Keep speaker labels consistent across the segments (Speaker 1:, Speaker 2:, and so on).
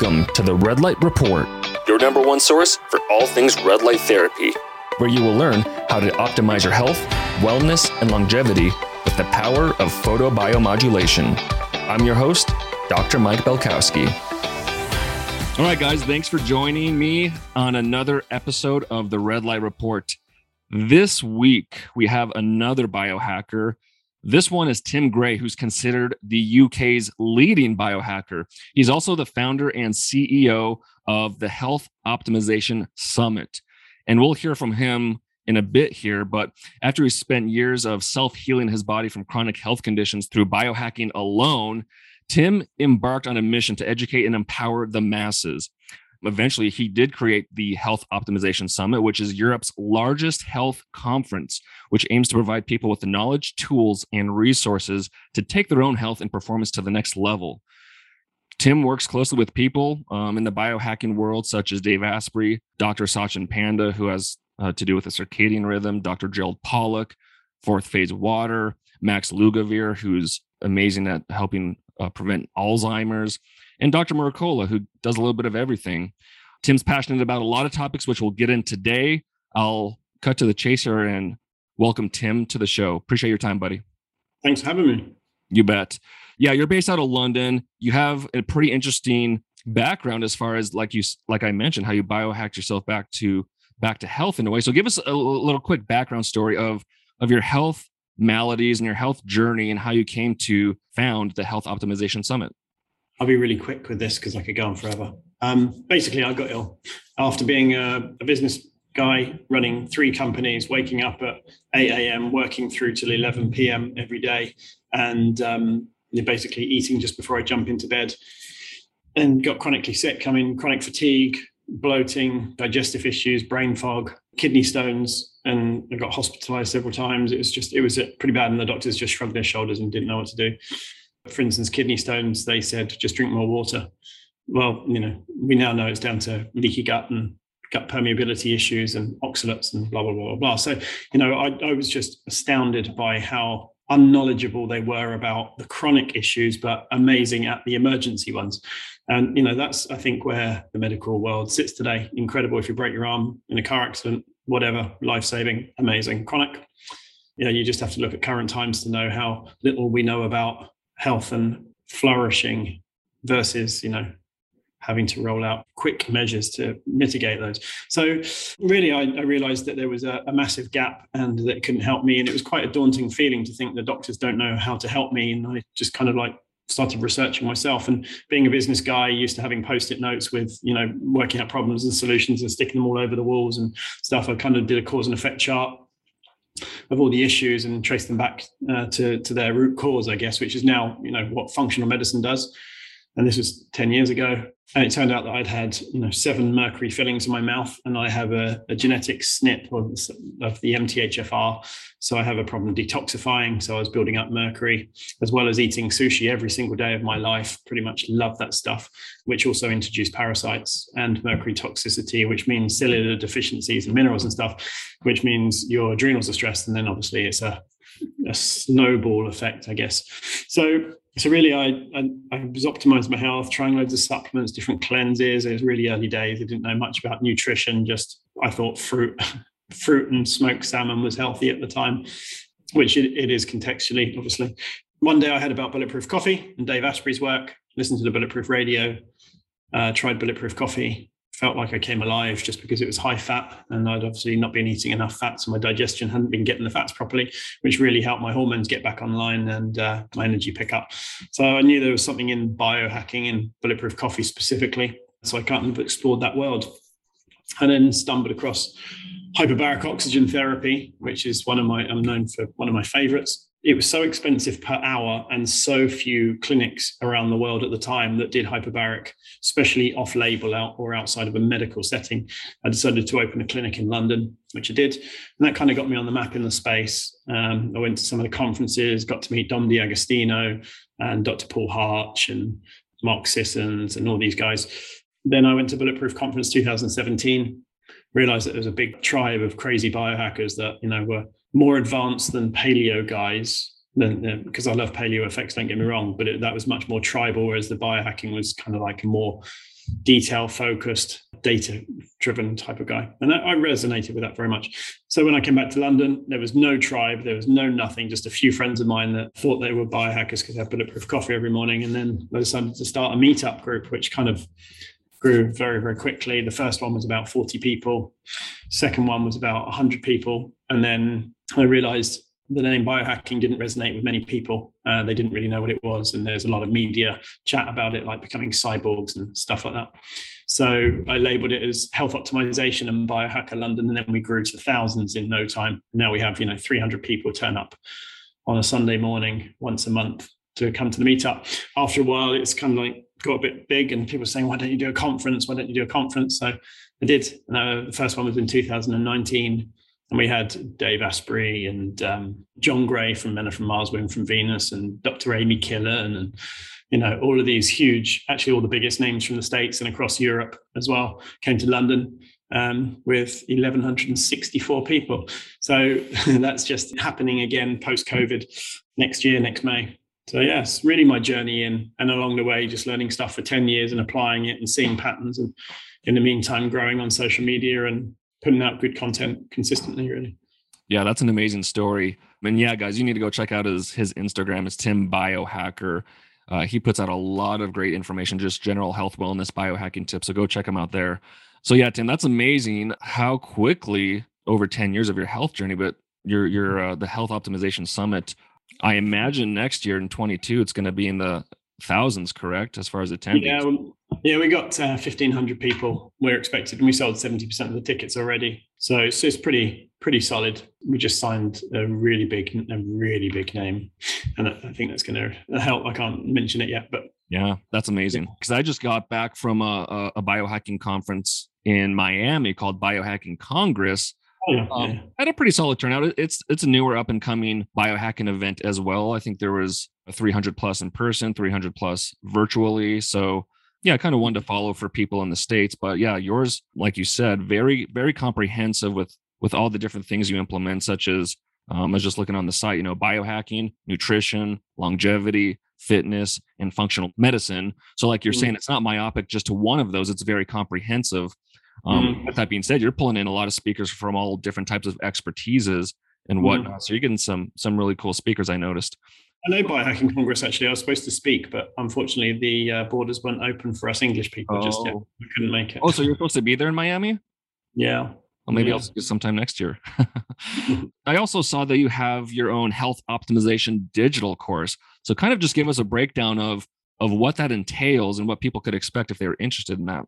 Speaker 1: Welcome to the Red Light Report,
Speaker 2: your number one source for all things red light therapy,
Speaker 1: where you will learn how to optimize your health, wellness, and longevity with the power of photobiomodulation. I'm your host, Dr. Mike Belkowski. All right, guys, thanks for joining me on another episode of the Red Light Report. This week, we have another biohacker this one is Tim Gray, who's considered the UK's leading biohacker. He's also the founder and CEO of the Health Optimization Summit. And we'll hear from him in a bit here. But after he spent years of self healing his body from chronic health conditions through biohacking alone, Tim embarked on a mission to educate and empower the masses eventually he did create the Health Optimization Summit, which is Europe's largest health conference, which aims to provide people with the knowledge, tools, and resources to take their own health and performance to the next level. Tim works closely with people um, in the biohacking world, such as Dave Asprey, Dr. Satchin Panda, who has uh, to do with the circadian rhythm, Dr. Gerald Pollack, Fourth Phase Water, Max Lugavere, who's amazing at helping uh, prevent Alzheimer's, and Dr. Mercola, who does a little bit of everything. Tim's passionate about a lot of topics, which we'll get in today. I'll cut to the chaser and welcome Tim to the show. Appreciate your time, buddy.
Speaker 3: Thanks for having me.
Speaker 1: You bet. Yeah, you're based out of London. You have a pretty interesting background as far as like you like I mentioned how you biohacked yourself back to back to health in a way. So give us a little quick background story of of your health maladies and your health journey and how you came to found the Health Optimization Summit.
Speaker 3: I'll be really quick with this because I could go on forever. Um, basically, I got ill after being a, a, business guy running three companies, waking up at 8 a.m., working through till 11 p.m. every day, and um, basically eating just before I jump into bed. And got chronically sick, I mean, chronic fatigue, bloating, digestive issues, brain fog, kidney stones, and I got hospitalized several times. It was just, it was pretty bad. And the doctors just shrugged their shoulders and didn't know what to do for instance, kidney stones, they said just drink more water. Well, you know, we now know it's down to leaky gut and gut permeability issues and oxalates and blah blah blah blah. So, you know, I, I was just astounded by how unknowledgeable they were about the chronic issues, but amazing at the emergency ones. And you know, that's I think where the medical world sits today. Incredible if you break your arm in a car accident, whatever, life saving, amazing. Chronic, you know, you just have to look at current times to know how little we know about health and flourishing versus you know having to roll out quick measures to mitigate those. So really, I, I realized that there was a, a, massive gap and that it couldn't help me. And it was quite a daunting feeling to think the doctors don't know how to help me. And I just kind of like started researching myself and being a business guy used to having post-it notes with you know working out problems and solutions and sticking them all over the walls and stuff i kind of did a cause and effect chart of all the issues and trace them back uh, to to their root cause, I guess, which is now you know what functional medicine does. And this was ten years ago, and it turned out that I'd had you know seven mercury fillings in my mouth, and I have a, a genetic SNP of the MTHFR. So I have a problem detoxifying. So I was building up mercury as well as eating sushi every single day of my life. Pretty much love that stuff, which also introduced parasites and mercury toxicity, which means cellular deficiencies and minerals and stuff, which means your adrenals are stressed, and then obviously it's a a snowball effect, I guess. So so really, I, I, I was optimizing my health, trying loads of supplements, different cleanses. It was really early days. I didn't know much about nutrition. Just I thought fruit, fruit and smoked salmon was healthy at the time, which it, it is contextually, obviously. One day I heard about bulletproof coffee and Dave Asprey's work. Listened to the bulletproof radio, uh, tried bulletproof coffee, felt like I came alive just because it was high fat and I'd obviously not been eating enough fat. So my digestion hadn't been getting the fats properly, which really helped my hormones get back online and uh, my energy pick up. So I knew there was something in biohacking and bulletproof coffee specifically. So I kind of explored that world and then stumbled across hyperbaric oxygen therapy, which is one of my, I'm known for one of my favorites it was so expensive per hour and so few clinics around the world at the time that did hyperbaric, especially off label out or outside of a medical setting. I decided to open a clinic in London, which I did. And that kind of got me on the map in the space. Um, I went to some of the conferences, got to meet Dom D'Agostino and Dr. Paul Harch and Mark Sissons and all these guys. Then I went to Bulletproof Conference 2017, realized that there was a big tribe of crazy biohackers that, you know, were more advanced than paleo guys because I love Paleo f(x), don't get me wrong, but it, that was much more tribal, whereas the biohacking was kind of like a more detail focused, data driven type of guy. And I resonated with that very much. So when I came back to London, there was no tribe, there was no nothing, just a few friends of mine that thought they were biohackers because they had bulletproof coffee every morning. And then I decided to start a meetup group, which kind of grew very, very quickly. The first one was about 40 people, second one was about 100 people. And then I realized the name biohacking didn't resonate with many people. Uh, they didn't really know what it was. And there's a lot of media chat about it, like becoming cyborgs and stuff like that. So I labeled it as health optimization and biohacker London. And then we grew to thousands in no time. Now we have, you know, 300 people turn up on a Sunday morning once a month to come to the meetup. After a while, it's kind of like got a bit big and people were saying, why don't you do a conference? Why don't you do a conference? So I did. Uh, the first one was in 2019 and we had Dave Asprey and um, John Gray from Men Are from Mars, Women from Venus, and Dr. Amy Killen, and you know all of these huge, actually all the biggest names from the states and across Europe as well came to London um, with 1,164 people. So that's just happening again post COVID next year, next May. So yes, really my journey in, and along the way, just learning stuff for 10 years and applying it and seeing patterns, and in the meantime, growing on social media and putting out good content consistently, really.
Speaker 1: Yeah, that's an amazing story. And yeah, guys, you need to go check out his his Instagram. It's Tim Biohacker. Uh, he puts out a lot of great information, just general health, wellness, biohacking tips. So go check him out there. So yeah, Tim, that's amazing how quickly over 10 years of your health journey, but your your uh, the health optimization summit. I imagine next year in 22, it's going to be in the thousands, correct? As far as attendance.
Speaker 3: Yeah, yeah, we got uh, 1,500 people. We're expected, and we sold 70% of the tickets already. So it's, it's pretty pretty solid. We just signed a really big, a really big name, and I think that's going to help. I can't mention it yet, but
Speaker 1: yeah, that's amazing. Because I just got back from a, a, biohacking conference in Miami called Biohacking Congress,
Speaker 3: yeah, um, yeah.
Speaker 1: Had a pretty solid turnout. It's it's a newer up and coming biohacking event as well. I think there was a 300 plus in person, 300 plus virtually. So yeah, kind of one to follow for people in the states. But yeah, yours, like you said, very very comprehensive with with all the different things you implement, such as um, I was just looking on the site, you know, biohacking, nutrition, longevity, fitness, and functional medicine. So, like you're mm-hmm. saying, it's not myopic just to one of those. It's very comprehensive. Um, mm-hmm. With that being said, you're pulling in a lot of speakers from all different types of expertises and mm-hmm. whatnot. Mm-hmm. So you're getting some some really cool speakers. I noticed.
Speaker 3: I know Biohacking Congress actually. I was supposed to speak, but unfortunately the uh, borders weren't open for us English people oh. just yet. Oh. We couldn't make it.
Speaker 1: Oh, so you're supposed to be there in Miami?
Speaker 3: Yeah.
Speaker 1: Well, maybe yeah. I'll see you sometime next year. I also saw that you have your own health optimization digital course. So kind of just give us a breakdown of of what that entails and what people could expect if they were interested in that.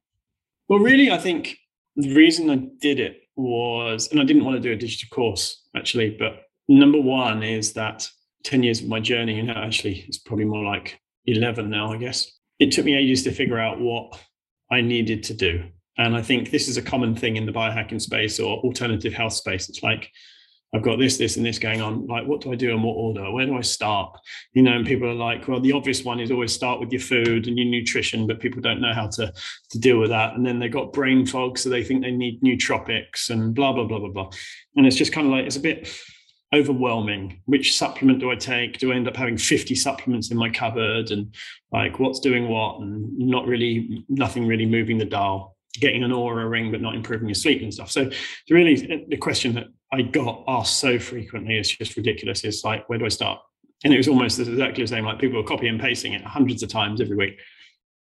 Speaker 3: Well, really, I think the reason I did it was, and I didn't want to do a digital course actually, but number one is that 10 years of my journey, know, actually, it's probably more like 11 now, I guess. It took me ages to figure out what I needed to do. And I think this is a common thing in the biohacking space or alternative health space. It's like, I've got this, this, and this going on. Like, what do I do in what order? Where do I start? You know, and people are like, well, the obvious one is always start with your food and your nutrition, but people don't know how to to deal with that. And then they've got brain fog, so they think they need nootropics and blah blah blah blah blah. And it's just kind of like it's a bit overwhelming. Which supplement do I take? Do I end up having 50 supplements in my cupboard and like what's doing what and not really nothing really moving the dial? Getting an Oura ring but not improving your sleep and stuff. So it's really the question that I got asked so frequently. It's just ridiculous. It's like, where do I start? And it was almost exactly the same. Like people were copy and pasting it hundreds of times every week.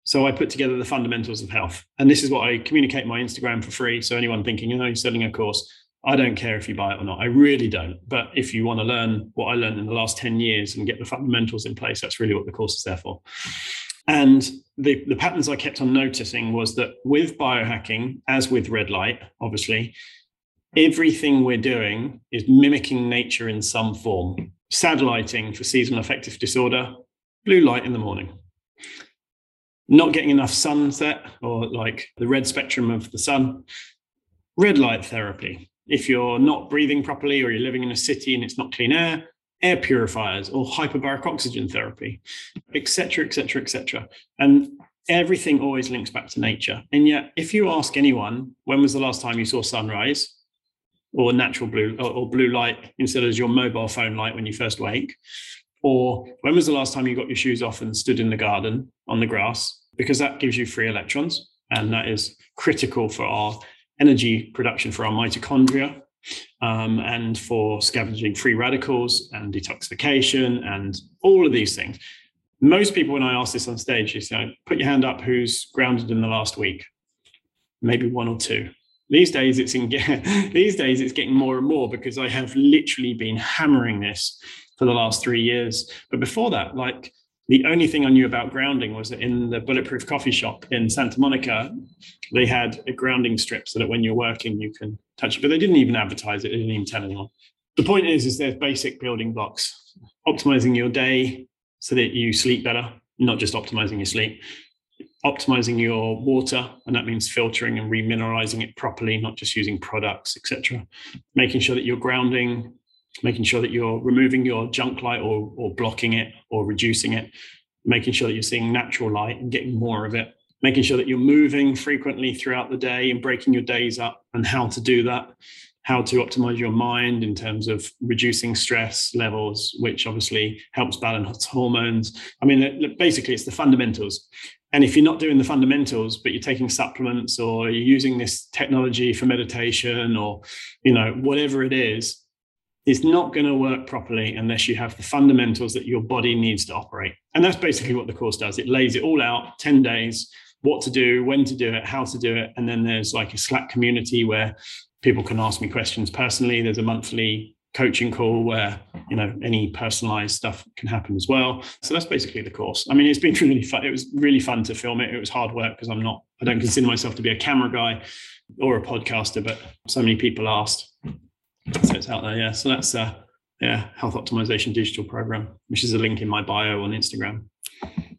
Speaker 3: So I put together the fundamentals of health, and this is what I communicate my Instagram for free. So anyone thinking, oh, you're selling a course, I don't care if you buy it or not. I really don't. But if you want to learn what I learned in the last 10 years and get the fundamentals in place, that's really what the course is there for. And the, the patterns I kept on noticing was that with biohacking, as with red light, obviously, everything we're doing is mimicking nature in some form. SAD lighting for seasonal affective disorder, blue light in the morning. Not getting enough sunset or like the red spectrum of the sun, red light therapy. If you're not breathing properly or you're living in a city and it's not clean air, air purifiers or hyperbaric oxygen therapy, etc., etc., etc. And everything always links back to nature. And yet, if you ask anyone, when was the last time you saw sunrise? Or natural blue or, blue light instead of your mobile phone light when you first wake, Or when was the last time you got your shoes off and stood in the garden on the grass? Because that gives you free electrons. And that is critical for our energy production for our mitochondria um, and for scavenging free radicals and detoxification and all of these things. Most people, when I ask this on stage, you say, put your hand up who's grounded in the last week. Maybe one or two. These days, it's in, these days it's getting more and more because I have literally been hammering this for the last three years. But before that, like the only thing I knew about grounding was that in the Bulletproof Coffee Shop in Santa Monica, they had a grounding strip so that when you're working, you can touch it. But they didn't even advertise it. They didn't even tell anyone. The point is, is there's basic building blocks. Optimizing your day so that you sleep better, not just optimizing your sleep. Optimizing your water, and that means filtering and remineralizing it properly, not just using products, etc. Making sure that you're grounding making sure that you're removing your junk light or, or blocking it or reducing it, making sure that you're seeing natural light and getting more of it, making sure that you're moving frequently throughout the day and breaking your days up and how to do that, how to optimize your mind in terms of reducing stress levels, which obviously helps balance hormones. I mean, basically, it's the fundamentals. And if you're not doing the fundamentals, but you're taking supplements or you're using this technology for meditation or, you know, whatever it is, it's not going to work properly unless you have the fundamentals that your body needs to operate. And that's basically what the course does. It lays it all out 10 days, what to do, when to do it, how to do it. And then there's like a Slack community where people can ask me questions personally. There's a monthly coaching call where you know any personalized stuff can happen as well so that's basically the course i mean it's been really fun it was really fun to film it it was hard work because i'm not i don't consider myself to be a camera guy or a podcaster but so many people asked so it's out there, yeah. So that's uh yeah, health optimization digital program, which is a link in my bio on Instagram.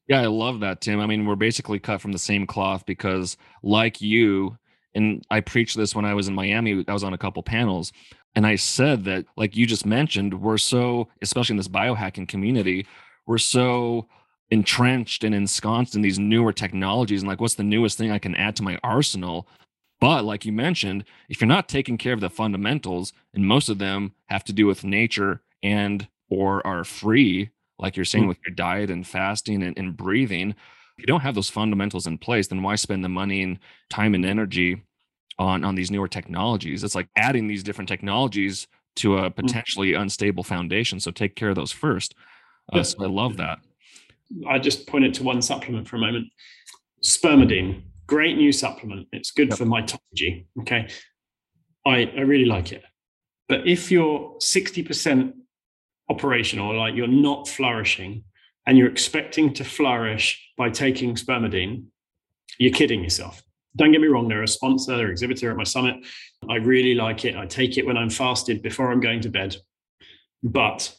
Speaker 1: Yeah, I love that, Tim. I mean, we're basically cut from the same cloth because, like you, and I preached this when I was in Miami. I was on a couple panels, and I said that, like you just mentioned, we're so, especially in this biohacking community, we're so entrenched and ensconced in these newer technologies and like what's the newest thing i can add to my arsenal but like you mentioned, if you're not taking care of the fundamentals, and most of them have to do with nature and or are free, like you're saying mm-hmm. with your diet and fasting and, and breathing, if you don't have those fundamentals in place, then why spend the money and time and energy on on these newer technologies? It's like adding these different technologies to a mm. potentially mm-hmm. unstable foundation. So take care of those first. Uh, so I love that.
Speaker 3: I just pointed to one supplement for a moment. Spermidine great new supplement. It's good yep. for mitophagy. Okay. I, I really like it. But if you're 60% operational, like you're not flourishing and you're expecting to flourish by taking spermidine, you're kidding yourself. Don't get me wrong, they're a sponsor, they're exhibitor at my summit. I really like it. I take it when I'm fasted before I'm going to bed. But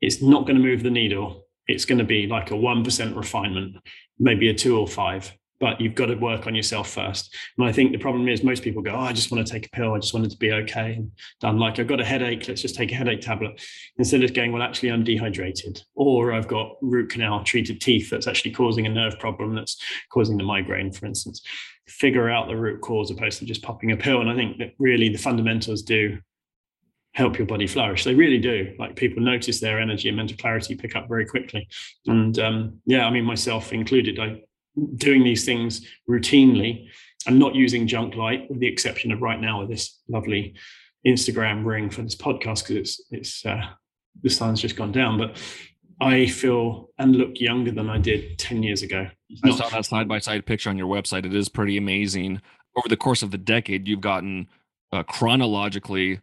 Speaker 3: it's not going to move the needle. It's going to be like a 1% refinement, maybe a two or five but you've got to work on yourself first. And I think the problem is most people go, oh, I just want to take a pill. I just wanted to be okay and done. Like I've got a headache. Let's just take a headache tablet instead of going, well, actually, I'm dehydrated, or I've got root canal treated teeth that's actually causing a nerve problem that's causing the migraine, for instance. Figure out the root cause opposed to just popping a pill. And I think that really the fundamentals do help your body flourish. They really do. Like people notice their energy and mental clarity pick up very quickly. And um, yeah, I mean, myself included, I doing these things routinely and not using junk light, with the exception of right now with this lovely Instagram ring for this podcast because it's it's uh, the sun's just gone down. But I feel and look younger than I did ten years ago.
Speaker 1: I saw that side by side picture on your website. It is pretty amazing. Over the course of the decade, you've gotten uh, chronologically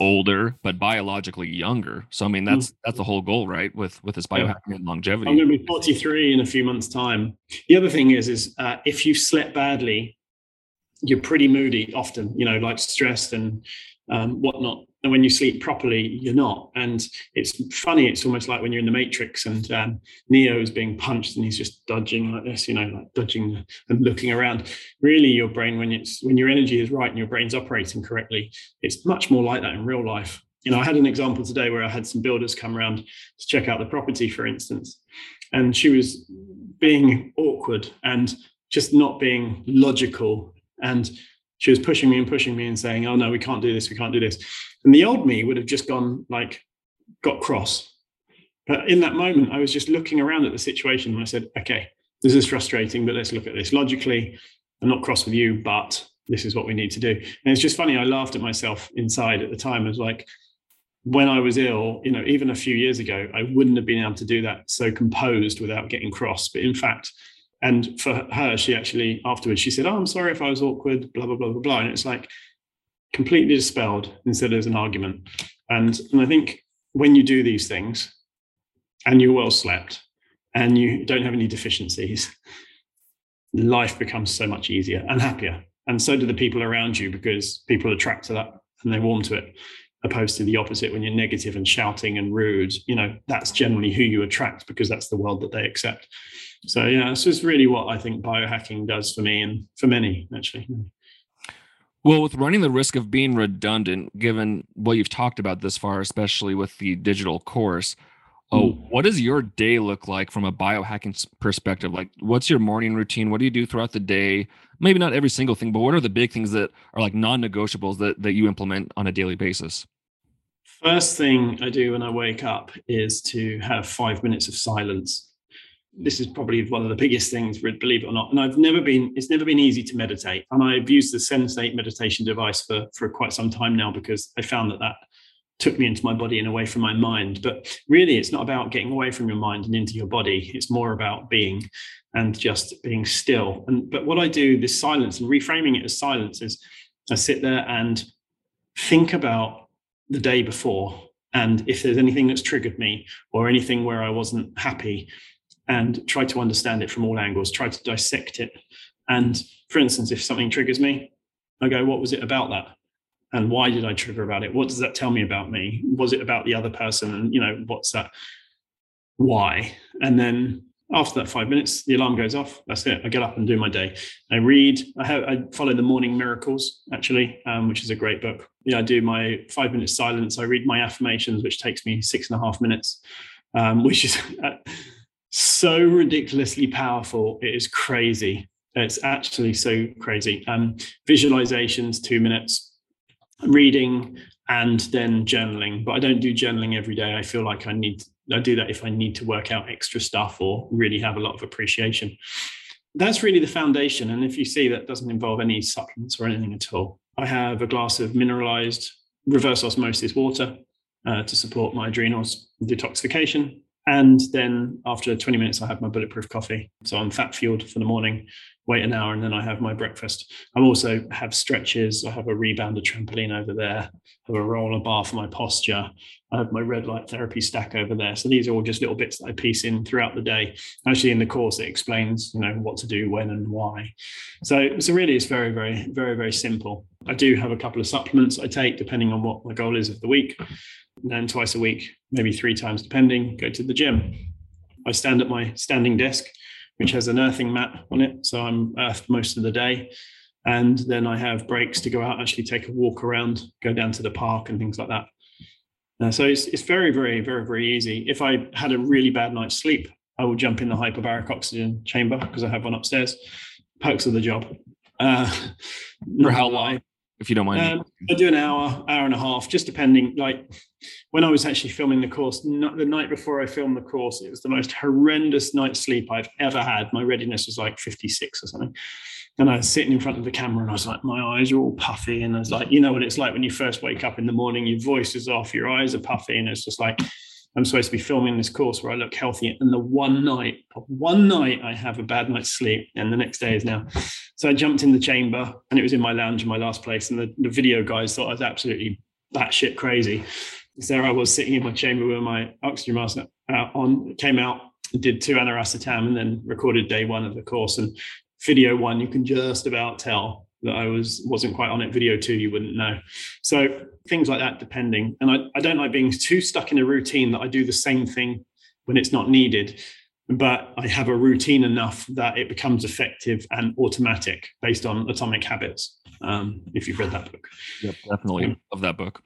Speaker 1: older but biologically younger so i mean that's mm. that's the whole goal right with with this biohacking yeah. and longevity
Speaker 3: i'm going to be 43 in a few months time the other thing is is uh, if you slept badly you're pretty moody often you know like stressed and um, whatnot and when you sleep properly, you're not. And it's funny. It's almost like when you're in the Matrix and um, Neo is being punched and he's just dodging like this, you know, like dodging and looking around. Really, your brain, when it's when your energy is right and your brain's operating correctly, it's much more like that in real life. You know, I had an example today where I had some builders come around to check out the property, for instance, and she was being awkward and just not being logical and she was pushing me and pushing me and saying, "Oh no, we can't do this. We can't do this." And the old me would have just gone like, got cross, But in that moment, I was just looking around at the situation and I said, okay, this is frustrating, but let's look at this logically. I'm not cross with you, but this is what we need to do. And it's just funny. I laughed at myself inside at the time. I was like, when I was ill, you know, even a few years ago, I wouldn't have been able to do that so composed without getting cross. But in fact, and for her, she actually afterwards she said, "Oh, I'm sorry if I was awkward." Blah blah blah blah blah. And it's like completely dispelled instead of an argument. And and I think when you do these things, and you're well slept, and you don't have any deficiencies, life becomes so much easier and happier. And so do the people around you because people are attract to that and they warm to it, opposed to the opposite when you're negative and shouting and rude. You know, that's generally who you attract because that's the world that they accept. So, yeah, this is really what I think biohacking does for me and for many, actually.
Speaker 1: Well, with running the risk of being redundant, given what you've talked about this far, especially with the digital course, Oh, what does your day look like from a biohacking perspective? Like, what's your morning routine? What do you do throughout the day? Maybe not every single thing, but what are the big things that are like non-negotiables that that you implement on a daily basis?
Speaker 3: First thing I do when I wake up is to have five minutes of silence. This is probably one of the biggest things, believe it or not. And I've never been, it's never been easy to meditate. And I've used the Sensate meditation device for, for quite some time now because I found that that took me into my body and away from my mind. But really, it's not about getting away from your mind and into your body. It's more about being and just being still. And but what I do, this silence and reframing it as silence, is I sit there and think about the day before and if there's anything that's triggered me or anything where I wasn't happy and try to understand it from all angles, try to dissect it. And for instance, if something triggers me, I go, what was it about that? and why did i trigger about it? What does that tell me about me? Was it about the other person? And you know what's that? Why? And then after that five minutes the alarm goes off. That's it. I get up and do my day. I read. I have i follow the morning miracles actually um, which is a great book. Yeah i do my five minutes silence. I read my affirmations which takes me six and a half minutes um, which is so ridiculously powerful. It is crazy. It's actually so crazy. Um, visualizations two minutes reading and then journaling. But i don't do journaling every day. I feel like i need i do that if i need to work out extra stuff or really have a lot of appreciation. That's really the foundation. And if you see that doesn't involve any supplements or anything at all. I have a glass of mineralized reverse osmosis water uh, to support my adrenals detoxification and then after 20 minutes, I have my bulletproof coffee. So I'm fat fueled for the morning, wait an hour, and then I have my breakfast. I also have stretches. I have a rebounder trampoline over there, I have a roller bar for my posture. I have my red light therapy stack over there. So these are all just little bits that I piece in throughout the day. Actually, in the course, it explains, you know, what to do, when, and why. So, so really, it's very, very, very, very simple. I do have a couple of supplements I take depending on what my goal is of the week then twice a week, maybe three times depending, go to the gym. I stand at my standing desk, which has an earthing mat on it. So I'm earthed most of the day. And then I have breaks to go out, actually take a walk around, go down to the park and things like that. Uh, so it's, it's very, very, very, very easy. If I had a really bad night's sleep, I will jump in the hyperbaric oxygen chamber because I have one upstairs. Perks of the job. Uh,
Speaker 1: For how long? If you don't mind. Um,
Speaker 3: I do an hour, hour and a half, just depending. Like when I was actually filming the course, the night before I filmed the course, it was the most horrendous night's sleep I've ever had. My readiness was like 56 or something. And I was sitting in front of the camera and I was like, my eyes are all puffy. And I was like, you know what it's like when you first wake up in the morning, your voice is off, your eyes are puffy. And it's just like, I'm supposed to be filming this course where I look healthy. And the one night, one night I have a bad night's sleep, and the next day is now. So I jumped in the chamber, and it was in my lounge in my last place. And the, the video guys thought I was absolutely batshit crazy. So there I was sitting in my chamber with my oxygen mask uh, on, came out, did two aniracetam, and then recorded day one of the course. And video one, you can just about tell that I was wasn't quite on it. Video two, you wouldn't know. So things like that, depending. And I, I don't like being too stuck in a routine that I do the same thing when it's not needed. But I have a routine enough that it becomes effective and automatic based on atomic habits. Um, if you've read that book.
Speaker 1: Yep, definitely yeah. love that book.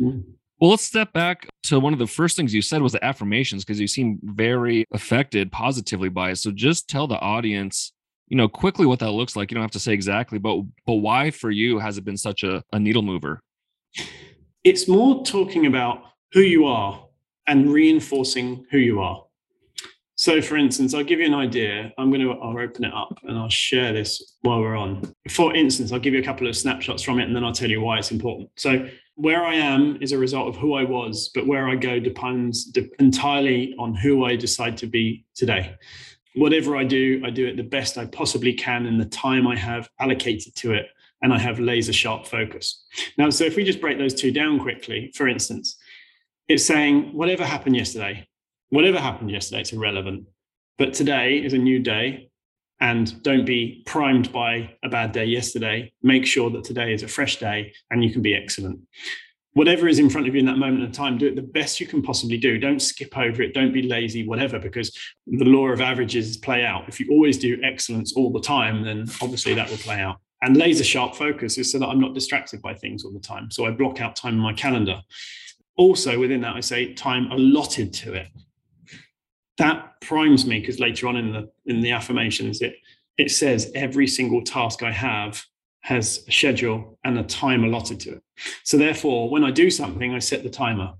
Speaker 1: Mm. Well, let's step back to one of the first things you said was the affirmations because you seem very affected positively by it. So just tell the audience you know quickly what that looks like you don't have to say exactly but but why for you has it been such a, a needle mover
Speaker 3: it's more talking about who you are and reinforcing who you are. So, for instance, I'll give you an idea. I'm going to I'll open it up and I'll share this while we're on. For instance, I'll give you a couple of snapshots from it and then I'll tell you why it's important. So, where I am is a result of who I was, but where I go depends de- entirely on who I decide to be today. Whatever I do, I do it the best I possibly can in the time I have allocated to it, and I have laser sharp focus. Now, so if we just break those two down quickly, for instance, it's saying whatever happened yesterday, whatever happened yesterday, it's irrelevant. But today is a new day. And don't be primed by a bad day yesterday. Make sure that today is a fresh day and you can be excellent. Whatever is in front of you in that moment of time, do it the best you can possibly do. Don't skip over it. Don't be lazy, whatever, because the law of averages play out. If you always do excellence all the time, then obviously that will play out. And laser sharp focus is so that I'm not distracted by things all the time. So I block out time in my calendar. Also, within that, I say time allotted to it that primes me because later on in the in the affirmations it it says every single task I have has a schedule and a time allotted to it. So therefore, when I do something, I set the timer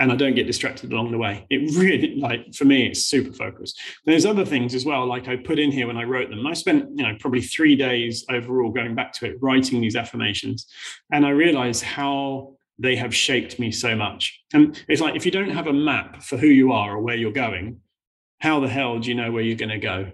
Speaker 3: and I don't get distracted along the way. It really like for me, it's super focused. There's other things as well, like I put in here when I wrote them. I spent, you know, probably three days overall going back to it, writing these affirmations. And I realized how they have shaped me so much. And it's like if you don't have a map for who you are or where you're going, how the hell do you know where you're going to go?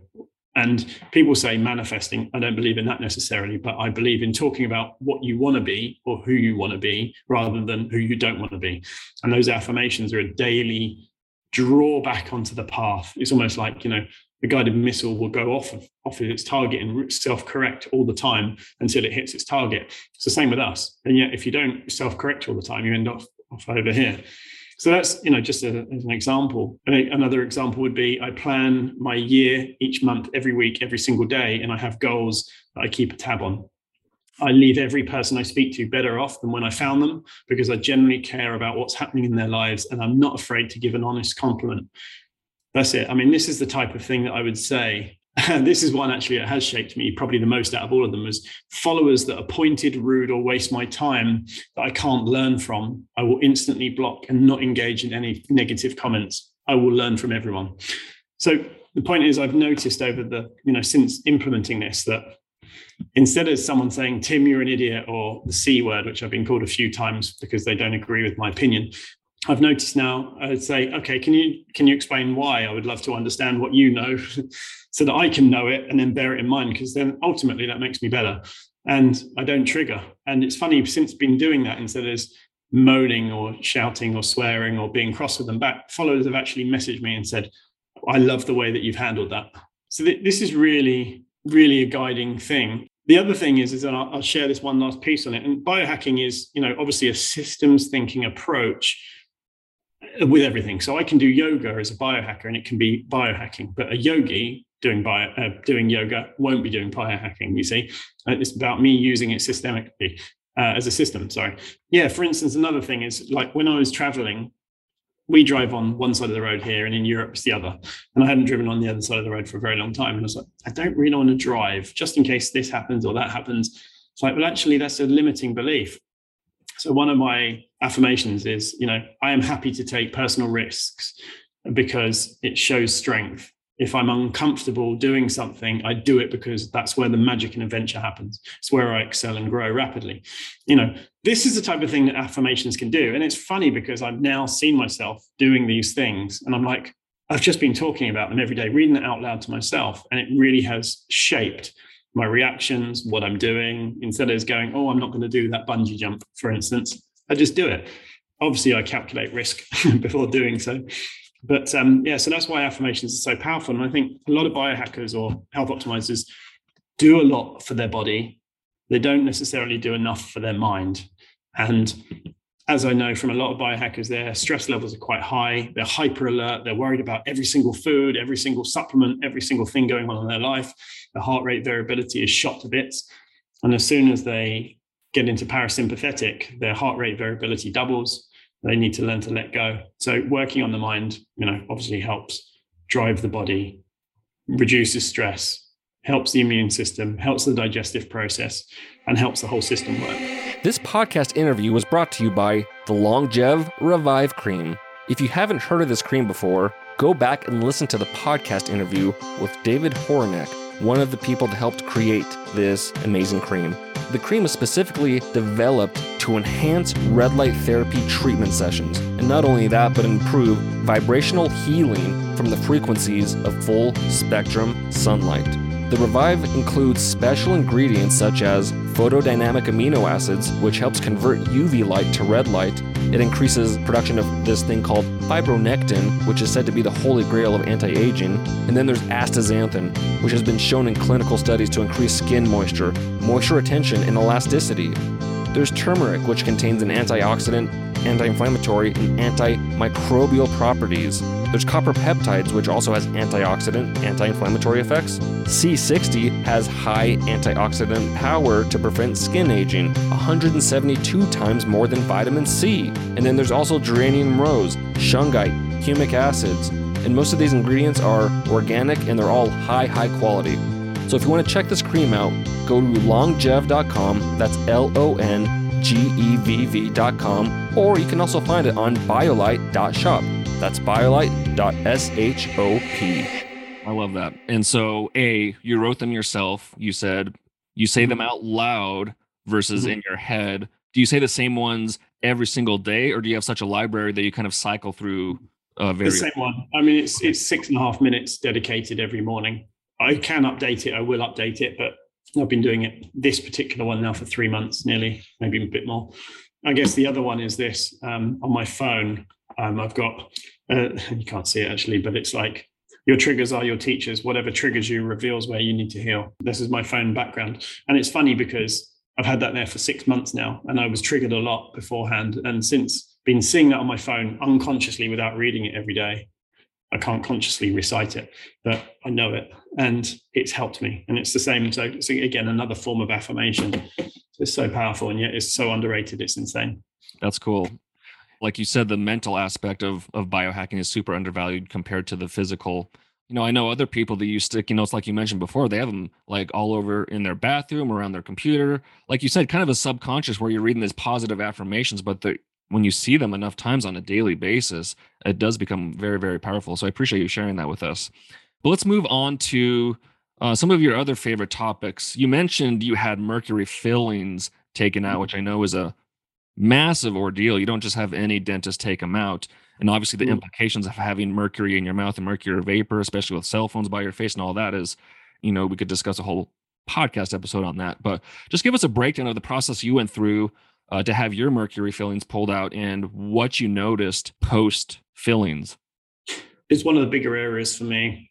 Speaker 3: And people say manifesting. I don't believe in that necessarily, but I believe in talking about what you want to be or who you want to be rather than who you don't want to be. And those affirmations are a daily draw back onto the path. It's almost like, you know, the guided missile will go off of, off of its target and self-correct all the time until it hits its target. It's the same with us. And yet, if you don't self-correct all the time, you end up off over here. So that's you know just a, as an example. Another example would be I plan my year each month, every week, every single day, and I have goals that I keep a tab on. I leave every person I speak to better off than when I found them because I generally care about what's happening in their lives and I'm not afraid to give an honest compliment. That's it. I mean, this is the type of thing that I would say. this is one actually that has shaped me probably the most out of all of them is followers that are pointed, rude, or waste my time that I can't learn from. I will instantly block and not engage in any negative comments. I will learn from everyone. So the point is, I've noticed over the, you know, since implementing this that instead of someone saying, Tim, you're an idiot, or the C word, which I've been called a few times because they don't agree with my opinion, I've noticed now I'd say, okay, can you can you explain why? I would love to understand what you know so that I can know it and then bear it in mind, because then ultimately that makes me better. And I don't trigger. And it's funny, since been doing that instead of moaning or shouting or swearing or being cross with them back, followers have actually messaged me and said, I love the way that you've handled that. So th- this is really, really a guiding thing. The other thing is, is that I'll, I'll share this one last piece on it. And biohacking is, you know, obviously a systems thinking approach with everything. So I can do yoga as a biohacker, and it can be biohacking. But a yogi doing bio, uh, doing yoga won't be doing biohacking. You see, uh, it's about me using it systemically uh, as a system. Sorry. Yeah. For instance, another thing is like when I was traveling, we drive on one side of the road here, and in Europe it's the other. And I hadn't driven on the other side of the road for a very long time, and I was like, I don't really want to drive just in case this happens or that happens. It's like, well, actually, that's a limiting belief. So one of my affirmations is, you know, I am happy to take personal risks because it shows strength. If I'm uncomfortable doing something, I do it because that's where the magic and adventure happens. It's where I excel and grow rapidly. You know, this is the type of thing that affirmations can do. And it's funny because I've now seen myself doing these things and I'm like, I've just been talking about them every day, reading it out loud to myself. And it really has shaped my reactions, what I'm doing, instead of going, oh, I'm not going to do that bungee jump, for instance. I just do it. Obviously, I calculate risk before doing so. But um, yeah, so that's why affirmations are so powerful. And I think a lot of biohackers or health optimizers do a lot for their body. They don't necessarily do enough for their mind. And as I know from a lot of biohackers, their stress levels are quite high. They're hyper alert. They're worried about every single food, every single supplement, every single thing going on in their life. The heart rate variability is shot to bits. And as soon as they get into parasympathetic, their heart rate variability doubles. They need to learn to let go. So working on the mind, you know, obviously helps drive the body, reduces stress, helps the immune system, helps the digestive process, and helps the whole system work.
Speaker 1: This podcast interview was brought to you by the Longevv Revive Cream. If you haven't heard of this cream before, go back and listen to the podcast interview with David Horinek, one of the people that helped create this amazing cream. The cream is specifically developed to enhance red light therapy treatment sessions, and not only that, but improve vibrational healing from the frequencies of full spectrum sunlight. The Revive includes special ingredients such as photodynamic amino acids, which helps convert UV light to red light. It increases production of this thing called fibronectin, which is said to be the holy grail of anti aging. And then there's astaxanthin, which has been shown in clinical studies to increase skin moisture, moisture retention, and elasticity. There's turmeric, which contains an antioxidant, anti inflammatory, and antimicrobial properties. There's copper peptides, which also has antioxidant, anti inflammatory effects. C60 has high antioxidant power to prevent skin aging, 172 times more than vitamin C. And then there's also geranium rose, shungite, humic acids, and most of these ingredients are organic and they're all high, high quality. So if you want to check this cream out, go to longevv.com. That's L O N G E V V.com. Or you can also find it on biolight.shop. That's biolight.shop. I love that. And so, A, you wrote them yourself. You said you say them out loud versus
Speaker 3: Mhm.
Speaker 1: in your head. Do you say the same ones every single day, or do you have such a library that you kind of cycle through uh,
Speaker 3: The same one. I mean, it's it's six and a half minutes dedicated every morning. I can update it. I will update it, but I've been doing it this particular one now for three months, nearly, maybe a bit more. I guess the other one is this um, on my phone. Um, I've got uh, you can't see it actually, but it's like your triggers are your teachers. Whatever triggers you reveals where you need to heal. This is my phone background, and it's funny because I've had that there for six months now, and I was triggered a lot beforehand, and since been seeing that on my phone unconsciously without reading it every day. I can't consciously recite it, but I know it, and it's helped me. And it's the same. So, again, another form of affirmation. It's so powerful, and yet it's so underrated. It's insane.
Speaker 1: That's cool. Like you said, the mental aspect of of biohacking is super undervalued compared to the physical. You know, I know other people that use sticky notes, like you mentioned before. They have them like all over in their bathroom, around their computer. Like you said, kind of a subconscious where you're reading these positive affirmations, but the when you see them enough times on a daily basis, it does become very, very powerful. So I appreciate you sharing that with us. But let's move on to uh, some of your other favorite topics. You mentioned you had mercury fillings taken out, which I know is a massive ordeal. You don't just have any dentist take them out. And obviously, the
Speaker 3: Mm.
Speaker 1: implications of having mercury in your mouth and mercury vapor, especially with cell phones by your face and all that, is, you know, we could discuss a whole podcast episode on that. But just give us a breakdown of the process you went through uh, to have your mercury fillings pulled out and what you noticed post fillings.
Speaker 3: It's one of the bigger areas for me.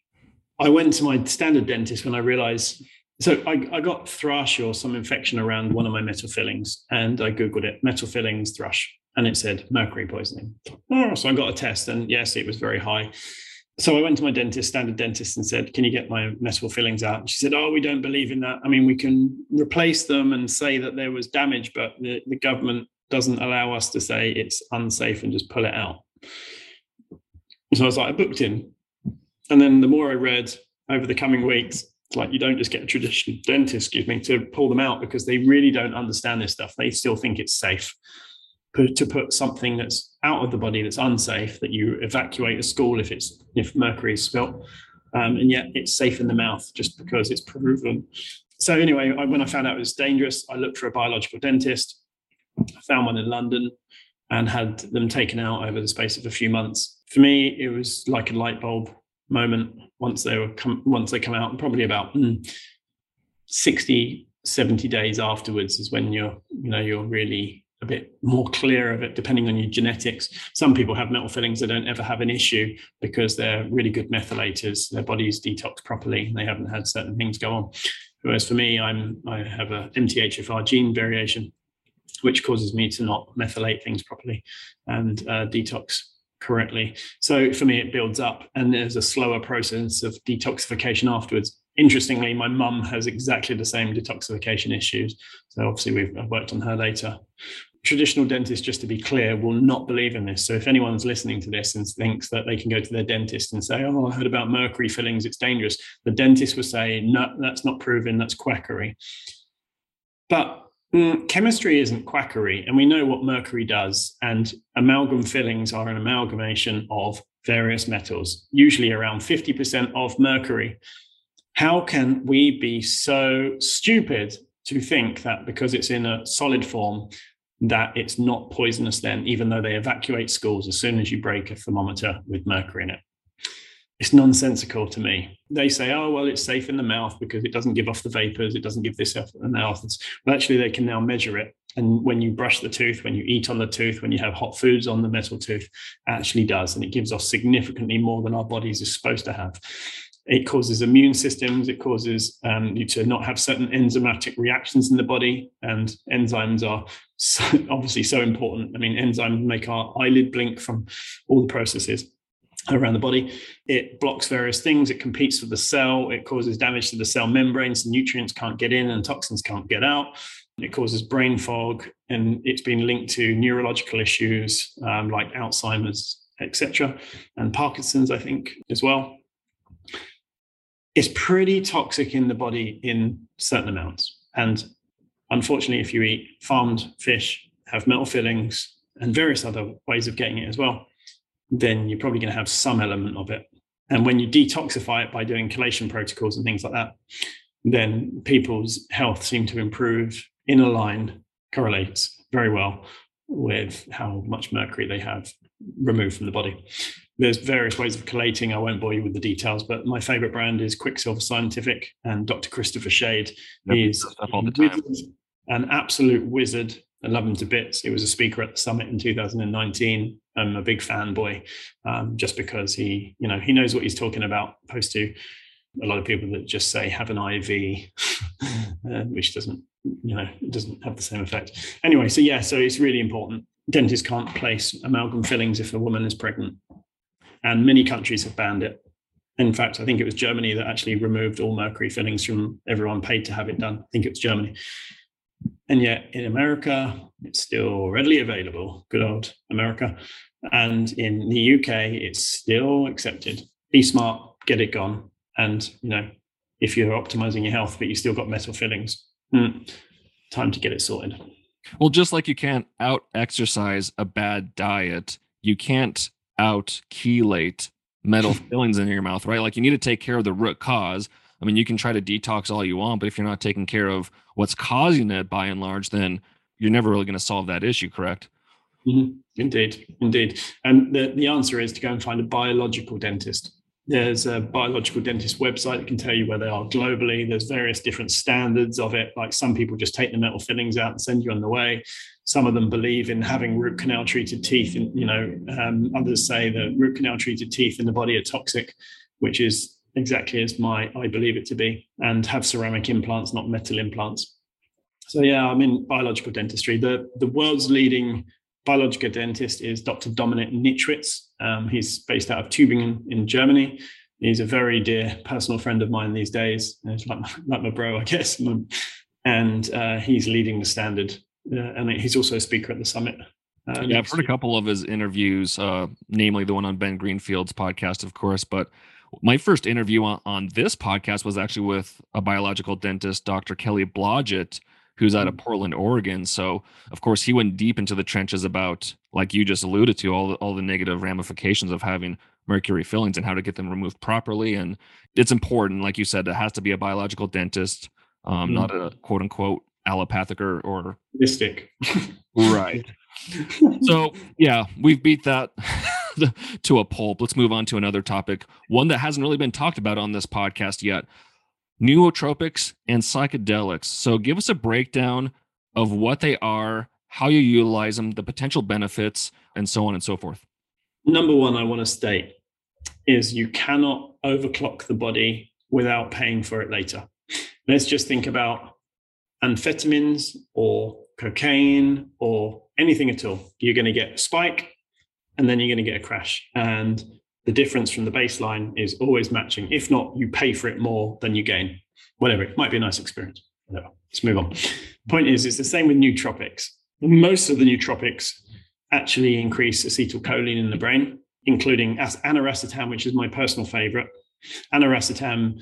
Speaker 3: I went to my standard dentist when I realized. So I, I got thrush or some infection around one of my metal fillings, and I googled it: metal fillings thrush, and it said mercury poisoning. Oh, so I got a test, and yes, it was very high. So I went to my dentist, standard dentist, and said, "Can you get my metal fillings out?" And she said, "Oh, we don't believe in that. I mean, we can replace them and say that there was damage, but the, the government doesn't allow us to say it's unsafe and just pull it out." So I was like, I booked in, and then the more I read over the coming weeks, it's like you don't just get a traditional dentist, excuse me, to pull them out because they really don't understand this stuff. They still think it's safe put, to put something that's out of the body that's unsafe that you evacuate a school if it's if mercury is spilt, um, and yet it's safe in the mouth just because it's proven. So anyway, I, when I found out it was dangerous, I looked for a biological dentist. I found one in London and had them taken out over the space of a few months. For me, it was like a light bulb moment once they were come once they come out, and probably about mm, 60, 70 days afterwards is when you're, you know, you're really a bit more clear of it, depending on your genetics. Some people have metal fillings that don't ever have an issue because they're really good methylators. Their bodies detox properly and they haven't had certain things go on. Whereas for me, I'm I have a MTHFR gene variation, which causes me to not methylate things properly and uh, detox correctly. So for me, it builds up and there's a slower process of detoxification afterwards. Interestingly, my mum has exactly the same detoxification issues. So obviously, we've I've worked on her later. Traditional dentists, just to be clear, will not believe in this. So if anyone's listening to this and thinks that they can go to their dentist and say, "Oh, I heard about mercury fillings; it's dangerous," the dentist will say, "No, that's not proven. That's quackery." But Mm, chemistry isn't quackery, and we know what mercury does. And amalgam fillings are an amalgamation of various metals, usually around 50% of mercury. How can we be so stupid to think that because it's in a solid form, that it's not poisonous then, even though they evacuate schools as soon as you break a thermometer with mercury in it? It's nonsensical to me. They say, oh, well, it's safe in the mouth because it doesn't give off the vapors, it doesn't give this off the mouth. But actually, they can now measure it. And when you brush the tooth, when you eat on the tooth, when you have hot foods on the metal tooth, actually does. And it gives off significantly more than our bodies are supposed to have it causes immune systems it causes um, you to not have certain enzymatic reactions in the body and enzymes are so, obviously so important i mean enzymes make our eyelid blink from all the processes around the body. It blocks various things. It competes with the cell. It causes damage to the cell membranes. Nutrients can't get in and toxins can't get out. It causes brain fog, and it's been linked to neurological issues um, like Alzheimer's, etc., and Parkinson's, I think, as well. It's pretty toxic in the body in certain amounts, and unfortunately, if you eat farmed fish, have metal fillings, and various other ways of getting it as well, then you're probably going to have some element of it. And when you detoxify it by doing chelation protocols and things like that, then people's health seem to improve in a line, correlates very well with how much mercury they have removed from the body. There's various ways of chelating. I won't bore you with the details, but my favorite brand is Quicksilver Scientific and Dr. Christopher Shade.
Speaker 1: Yep, He's
Speaker 3: an absolute wizard I love him to bits. He was a speaker at the summit in 2019. I'm a big fanboy, um, just because he, you know, he knows what he's talking about. Opposed to a lot of people that just say have an IV, uh, which doesn't, you know, doesn't have the same effect. Anyway, so yeah, so it's really important. Dentists can't place amalgam fillings if a woman is pregnant, and many countries have banned it. In fact, I think it was Germany that actually removed all mercury fillings from everyone paid to have it done. I think it was Germany. And yet in America, it's still readily available, good old America. And in the UK, it's still accepted. Be smart, get it gone. And, you know, if you're optimizing your health, but you still got metal fillings, hmm, time to get it sorted.
Speaker 1: Well, just like you can't out exercise a bad diet, you can't out chelate metal fillings in your mouth, right? Like you need to take care of the root cause I mean, you can try to detox all you want, but if you're not taking care of what's causing it by and large, then you're never really going to solve that issue, correct?
Speaker 3: Mm-hmm. Indeed, indeed. And the, the answer is to go and find a biological dentist. There's a biological dentist website that can tell you where they are globally. There's various different standards of it. Like some people just take the metal fillings out and send you on the way. Some of them believe in having root canal treated teeth. And, you know, um, others say that root canal treated teeth in the body are toxic, which is exactly as my I believe it to be, and have ceramic implants, not metal implants. So yeah, I'm in biological dentistry. The the world's leading biological dentist is Dr. Dominik Nischwitz. Um, he's based out of Tübingen in Germany. He's a very dear personal friend of mine these days. He's like my, like my bro, I guess. And uh, he's leading the standard. Uh, and he's also a speaker at the summit.
Speaker 1: Uh, yeah, I've heard a couple of his interviews, uh, namely the one on Ben Greenfield's podcast, of course. But my first interview on, on this podcast was actually with a biological dentist, Dr. Kelly Blodgett, who's out of mm. Portland, Oregon. So, of course, he went deep into the trenches about, like you just alluded to, all the, all the negative ramifications of having mercury fillings and how to get them removed properly. And it's important, like you said, it has to be a biological dentist, um, mm. not a quote unquote allopathic or, or
Speaker 3: mystic.
Speaker 1: right. so, yeah, we've beat that. to a pulp. Let's move on to another topic, one that hasn't really been talked about on this podcast yet nootropics and psychedelics. So, give us a breakdown of what they are, how you utilize them, the potential benefits, and so on and so forth.
Speaker 3: Number one, I want to state is you cannot overclock the body without paying for it later. Let's just think about amphetamines or cocaine or anything at all. You're going to get a spike, and then you're going to get a crash. And the difference from the baseline is always matching. If not, you pay for it more than you gain. Whatever, it might be a nice experience. Whatever. Let's move on. Point is, it's the same with nootropics. Most of the nootropics actually increase acetylcholine in the brain, including aniracetam, which is my personal favorite. Aniracetam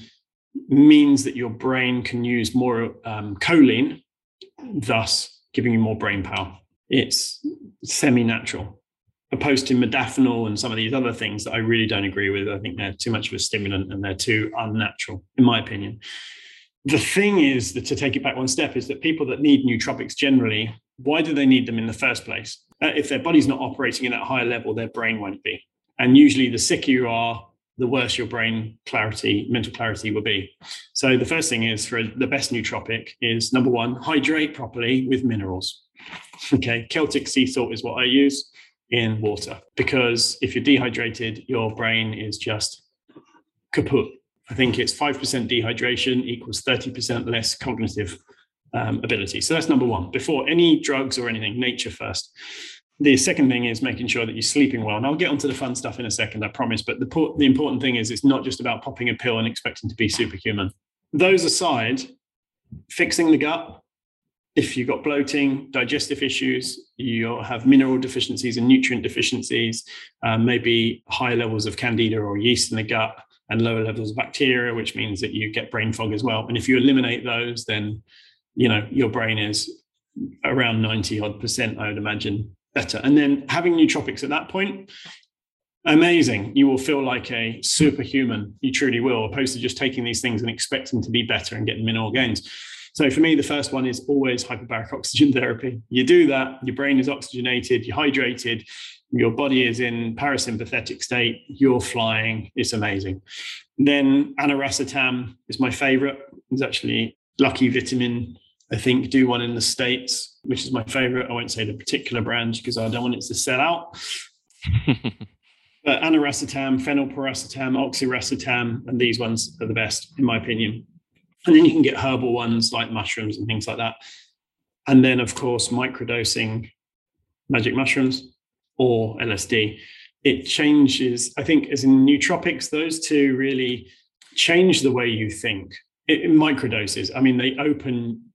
Speaker 3: means that your brain can use more um, choline thus giving you more brain power. It's semi natural, opposed to modafinil and some of these other things that I really don't agree with. I think they're too much of a stimulant and they're too unnatural, in my opinion. The thing is that to take it back one step is that people that need nootropics generally, why do they need them in the first place? Uh, if their body's not operating at that higher level, their brain won't be. And usually, the sicker you are, the worse your brain clarity, mental clarity will be. So the first thing is for the best nootropic is number one, hydrate properly with minerals. Okay, Celtic sea salt is what I use in water because if you're dehydrated, your brain is just kaput. I think it's 5% dehydration equals 30% less cognitive um, ability. So that's number one. Before any drugs or anything, nature first. The second thing is making sure that you're sleeping well. And I'll get onto the fun stuff in a second, I promise. But the, the important thing is it's not just about popping a pill and expecting to be superhuman. Those aside, fixing the gut, if you've got bloating, digestive issues, you have mineral deficiencies and nutrient deficiencies, um, maybe high levels of candida or yeast in the gut and lower levels of bacteria, which means that you get brain fog as well. And if you eliminate those, then you know your brain is around 90 odd percent, I would imagine, better. And then having nootropics at that point, amazing. You will feel like a superhuman. You truly will, opposed to just taking these things and expecting to be better and getting mineral gains. So for me, the first one is always hyperbaric oxygen therapy. You do that, your brain is oxygenated, you're hydrated, your body is in parasympathetic state, you're flying. It's amazing. Then aniracetam is my favorite. It's actually Lucky Vitamin, I think, do one in the States, which is my favorite. I won't say the particular brand because I don't want it to sell out. but aniracetam, phenylpiracetam, oxiracetam, and these ones are the best, in my opinion. And then you can get herbal ones like mushrooms and things like that. And then, of course, microdosing magic mushrooms or LSD. It changes, I think, as in nootropics, those two really change the way you think. It, in microdoses, I mean, they open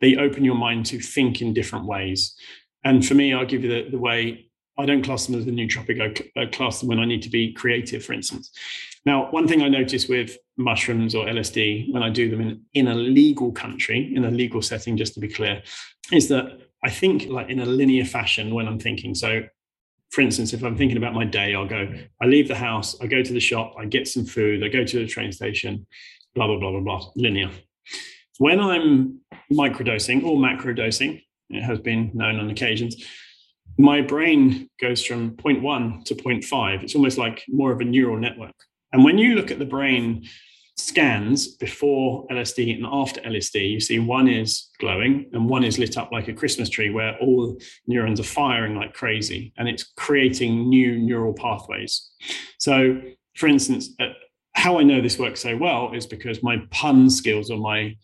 Speaker 3: they open your mind to think in different ways. And for me, I'll give you the, the way I don't class them as a nootropic. I, class them when I need to be creative, for instance. Now, one thing I notice with mushrooms or LSD when I do them in, in a legal country, in a legal setting, just to be clear, is that I think like in a linear fashion when I'm thinking. So, for instance, if I'm thinking about my day, I'll go, I leave the house, I go to the shop, I get some food, I go to the train station, blah, blah, blah, blah, blah, linear. When I'm microdosing or macrodosing, it has been known on occasions, my brain goes from point 0.1 to point 0.5. It's almost like more of a neural network. And when you look at the brain scans before LSD and after LSD, you see one is glowing and one is lit up like a Christmas tree where all neurons are firing like crazy and it's creating new neural pathways. So, for instance, uh, how I know this works so well is because my pun skills or my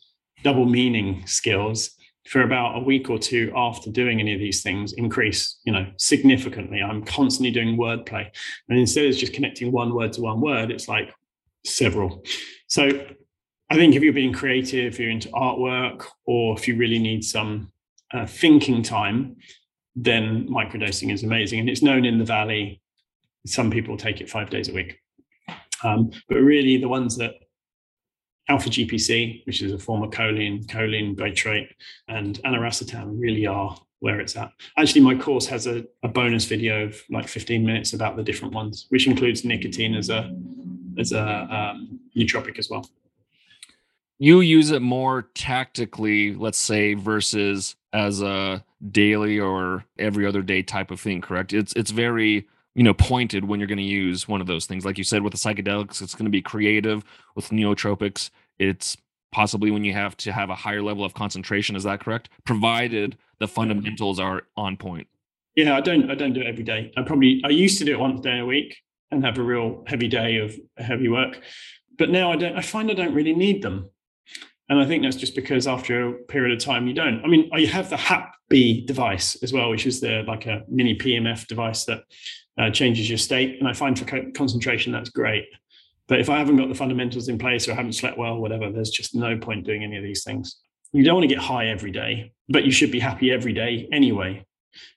Speaker 3: double meaning skills for about a week or two after doing any of these things increase you know significantly. I'm constantly doing wordplay. And instead of just connecting one word to one word it's like several. So i think if you're being creative if you're into artwork or if you really need some uh, thinking time then microdosing is amazing. And it's known in the valley. Some people take it five days a week. Um, but really the ones that alpha GPC, which is a form of choline, choline bitartrate, and aniracetam really are where it's at. Actually, my course has a, a bonus video of like 15 minutes about the different ones, which includes nicotine as a as a um, nootropic as well.
Speaker 1: You use it more tactically, let's say, versus as a daily or every other day type of thing, correct? It's it's very you know pointed when you're going to use one of those things. Like you said with the psychedelics it's going to be creative. With nootropics it's possibly when you have to have a higher level of concentration is that correct? Provided the fundamentals are on point.
Speaker 3: Yeah i don't i don't do it every day. I probably i used to do it once a day a week and have a real heavy day of heavy work. But now i don't i find i don't really need them. And I think that's just because after a period of time, you don't. I mean, you have the Hapbee device as well, which is the like a mini PEMF device that uh, changes your state. And I find for co- concentration, that's great. But if I haven't got the fundamentals in place or I haven't slept well, whatever, there's just no point doing any of these things. You don't want to get high every day, but you should be happy every day anyway.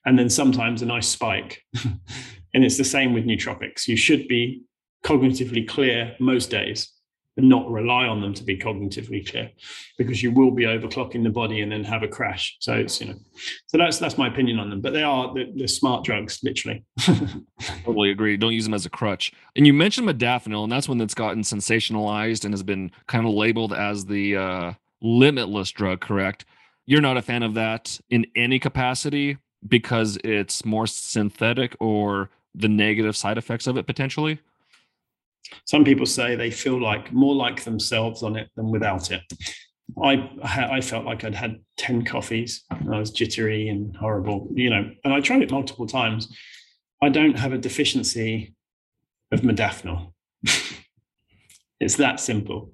Speaker 3: And then sometimes a nice spike. and it's the same with nootropics. You should be cognitively clear most days. And not rely on them to be cognitively clear because you will be overclocking the body and then have a crash. So it's you know so that's that's my opinion on them but they are the, the smart drugs literally.
Speaker 1: Totally agree. Don't use them as a crutch. And you mentioned modafinil and that's one that's gotten sensationalized and has been kind of labeled as the uh, limitless drug correct? You're not a fan of that in any capacity because it's more synthetic or the negative side effects of it potentially
Speaker 3: some people say they feel like more like themselves on it than without it. I I felt like I'd had ten coffees. I was jittery and horrible, you know. And I tried it multiple times. I don't have a deficiency of modafinil. it's that simple.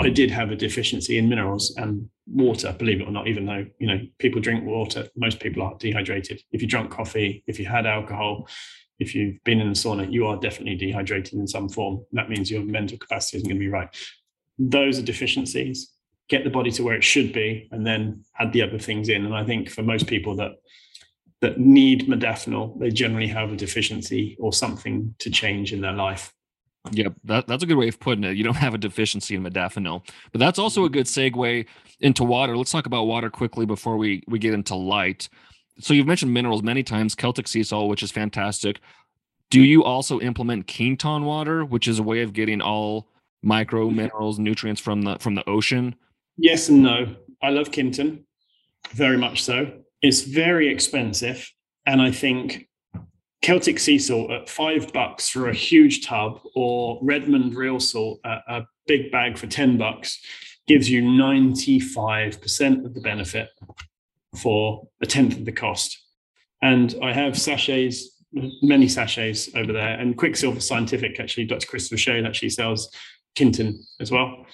Speaker 3: I did have a deficiency in minerals and water, believe it or not, even though, you know, people drink water, most people are dehydrated. If you drunk coffee, if you had alcohol, if you've been in the sauna, you are definitely dehydrated in some form. That means your mental capacity isn't going to be right. Those are deficiencies. Get the body to where it should be, and then add the other things in. And I think for most people that that need modafinil, they generally have a deficiency or something to change in their life.
Speaker 1: Yep, that, that's a good way of putting it. You don't have a deficiency in modafinil, but that's also a good segue into water. Let's talk about water quickly before we we get into light so you've mentioned minerals many times, Celtic sea salt, which is fantastic. Do mm-hmm. you also implement Quinton water, which is a way of getting all micro mm-hmm. minerals, nutrients from the from the ocean?
Speaker 3: Yes and no. I love Quinton, very much so. It's very expensive, and I think Celtic sea salt at five bucks for a huge tub, or Redmond real salt at a big bag for ten bucks, gives you ninety five percent of the benefit for a tenth of the cost. And I have sachets, many sachets over there. And Quicksilver Scientific, actually, Dr. Christopher Shade actually sells Quinton as well.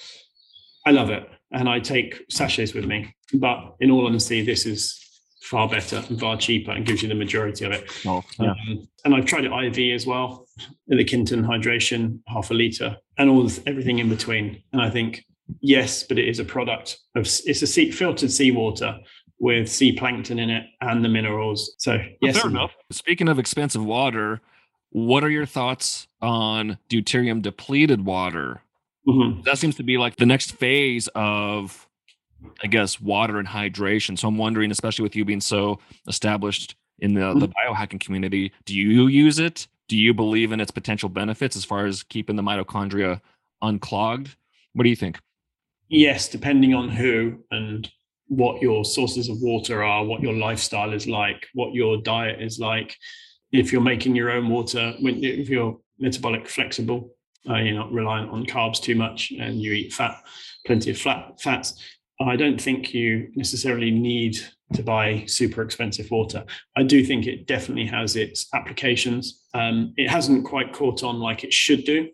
Speaker 3: I love it. And I take sachets with me. But in all honesty, this is far better and far cheaper and gives you the majority of it. Oh, yeah. um, and I've tried it IV as well, in the Quinton hydration, half a liter, and all this, everything in between. And I think yes, but it is a product of it's a sea, filtered seawater with sea plankton in it and the minerals. So yes, fair enough.
Speaker 1: Speaking of expensive water, what are your thoughts on deuterium depleted water? Mm-hmm. That seems to be like the next phase of, I guess, water and hydration. So I'm wondering, especially with you being so established in the, mm-hmm. the biohacking community, do you use it? Do you believe in its potential benefits as far as keeping the mitochondria unclogged? What do you think?
Speaker 3: Yes, depending on who and what your sources of water are, what your lifestyle is like, what your diet is like. If you're making your own water, if you're metabolic flexible, uh, you're not reliant on carbs too much, and you eat fat, plenty of flat fats. I don't think you necessarily need to buy super expensive water. I do think it definitely has its applications. Um, it hasn't quite caught on like it should do,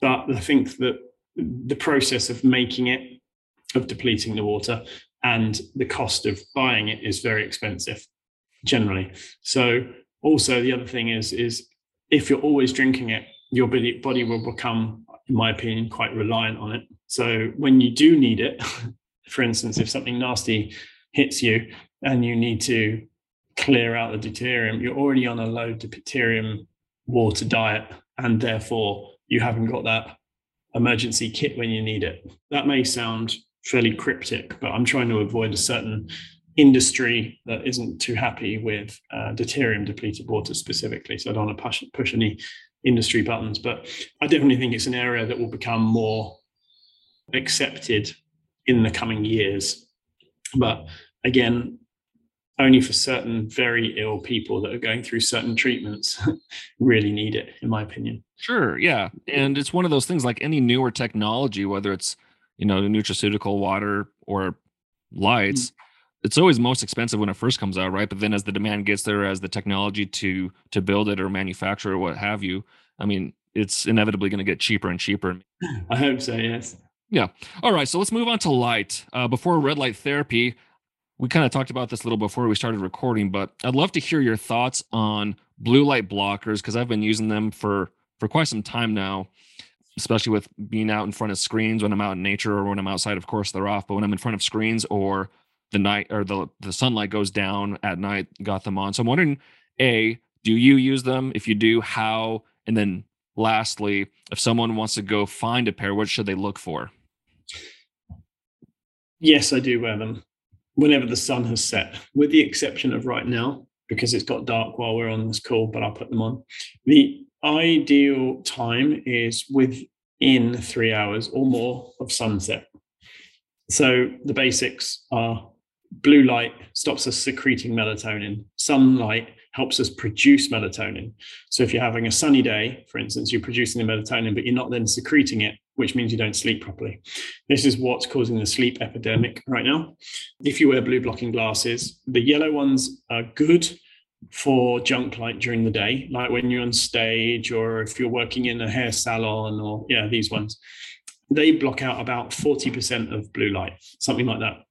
Speaker 3: but I think that the process of making it, of depleting the water, and the cost of buying it is very expensive generally. So also the other thing is is if you're always drinking it, your body body will become, in my opinion, quite reliant on it. So when you do need it, for instance, if something nasty hits you and you need to clear out the deuterium, you're already on a low deuterium water diet, and therefore you haven't got that emergency kit when you need it. That may sound fairly cryptic, but I'm trying to avoid a certain industry that isn't too happy with uh, deuterium depleted water specifically. So I don't want to push, push any industry buttons, but I definitely think it's an area that will become more accepted in the coming years. But again, only for certain very ill people that are going through certain treatments really need it, in my opinion.
Speaker 1: Sure. Yeah. And it's one of those things like any newer technology, whether it's you know, nutraceutical water or lights, mm. it's always most expensive when it first comes out, right? But then as the demand gets there, as the technology to to build it or manufacture or what have you, I mean, it's inevitably going to get cheaper and cheaper.
Speaker 3: I hope so. Yes.
Speaker 1: Yeah. All right. So let's move on to light. Uh, before red light therapy, we kind of talked about this a little before we started recording, but I'd love to hear your thoughts on blue light blockers because I've been using them for for quite some time now especially with being out in front of screens when I'm out in nature or when I'm outside, of course they're off, but when I'm in front of screens or the night or the, the sunlight goes down at night, got them on. So I'm wondering, A, do you use them? If you do, how? And then lastly, if someone wants to go find a pair, what should they look for?
Speaker 3: Yes, I do wear them whenever the sun has set, with the exception of right now, because it's got dark while we're on this call, but I'll put them on. The ideal time is within three hours or more of sunset. So the basics are blue light stops us secreting melatonin, sunlight helps us produce melatonin. So if you're having a sunny day, for instance, you're producing the melatonin, but you're not then secreting it, which means you don't sleep properly. This is what's causing the sleep epidemic right now. If you wear blue blocking glasses, the yellow ones are good for junk light during the day, like when you're on stage or if you're working in a hair salon or yeah, these ones. They block out about 40% of blue light, something like that.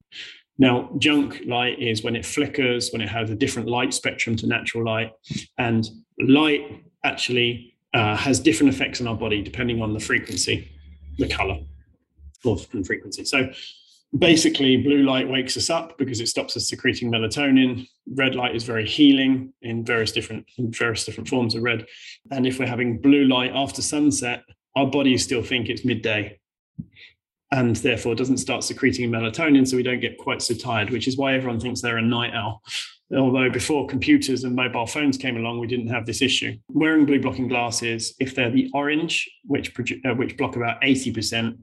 Speaker 3: Now, junk light is when it flickers, when it has a different light spectrum to natural light. And light actually uh, has different effects on our body depending on the frequency, the color of and frequency. So basically, blue light wakes us up because it stops us secreting melatonin. Red light is very healing in various different in various different forms of red. And if we're having blue light after sunset, our bodies still think it's midday and therefore doesn't start secreting melatonin, so we don't get quite so tired, which is why everyone thinks they're a night owl. Although before computers and mobile phones came along, we didn't have this issue. Wearing blue blocking glasses, if they're the orange, which uh, which block about 80%,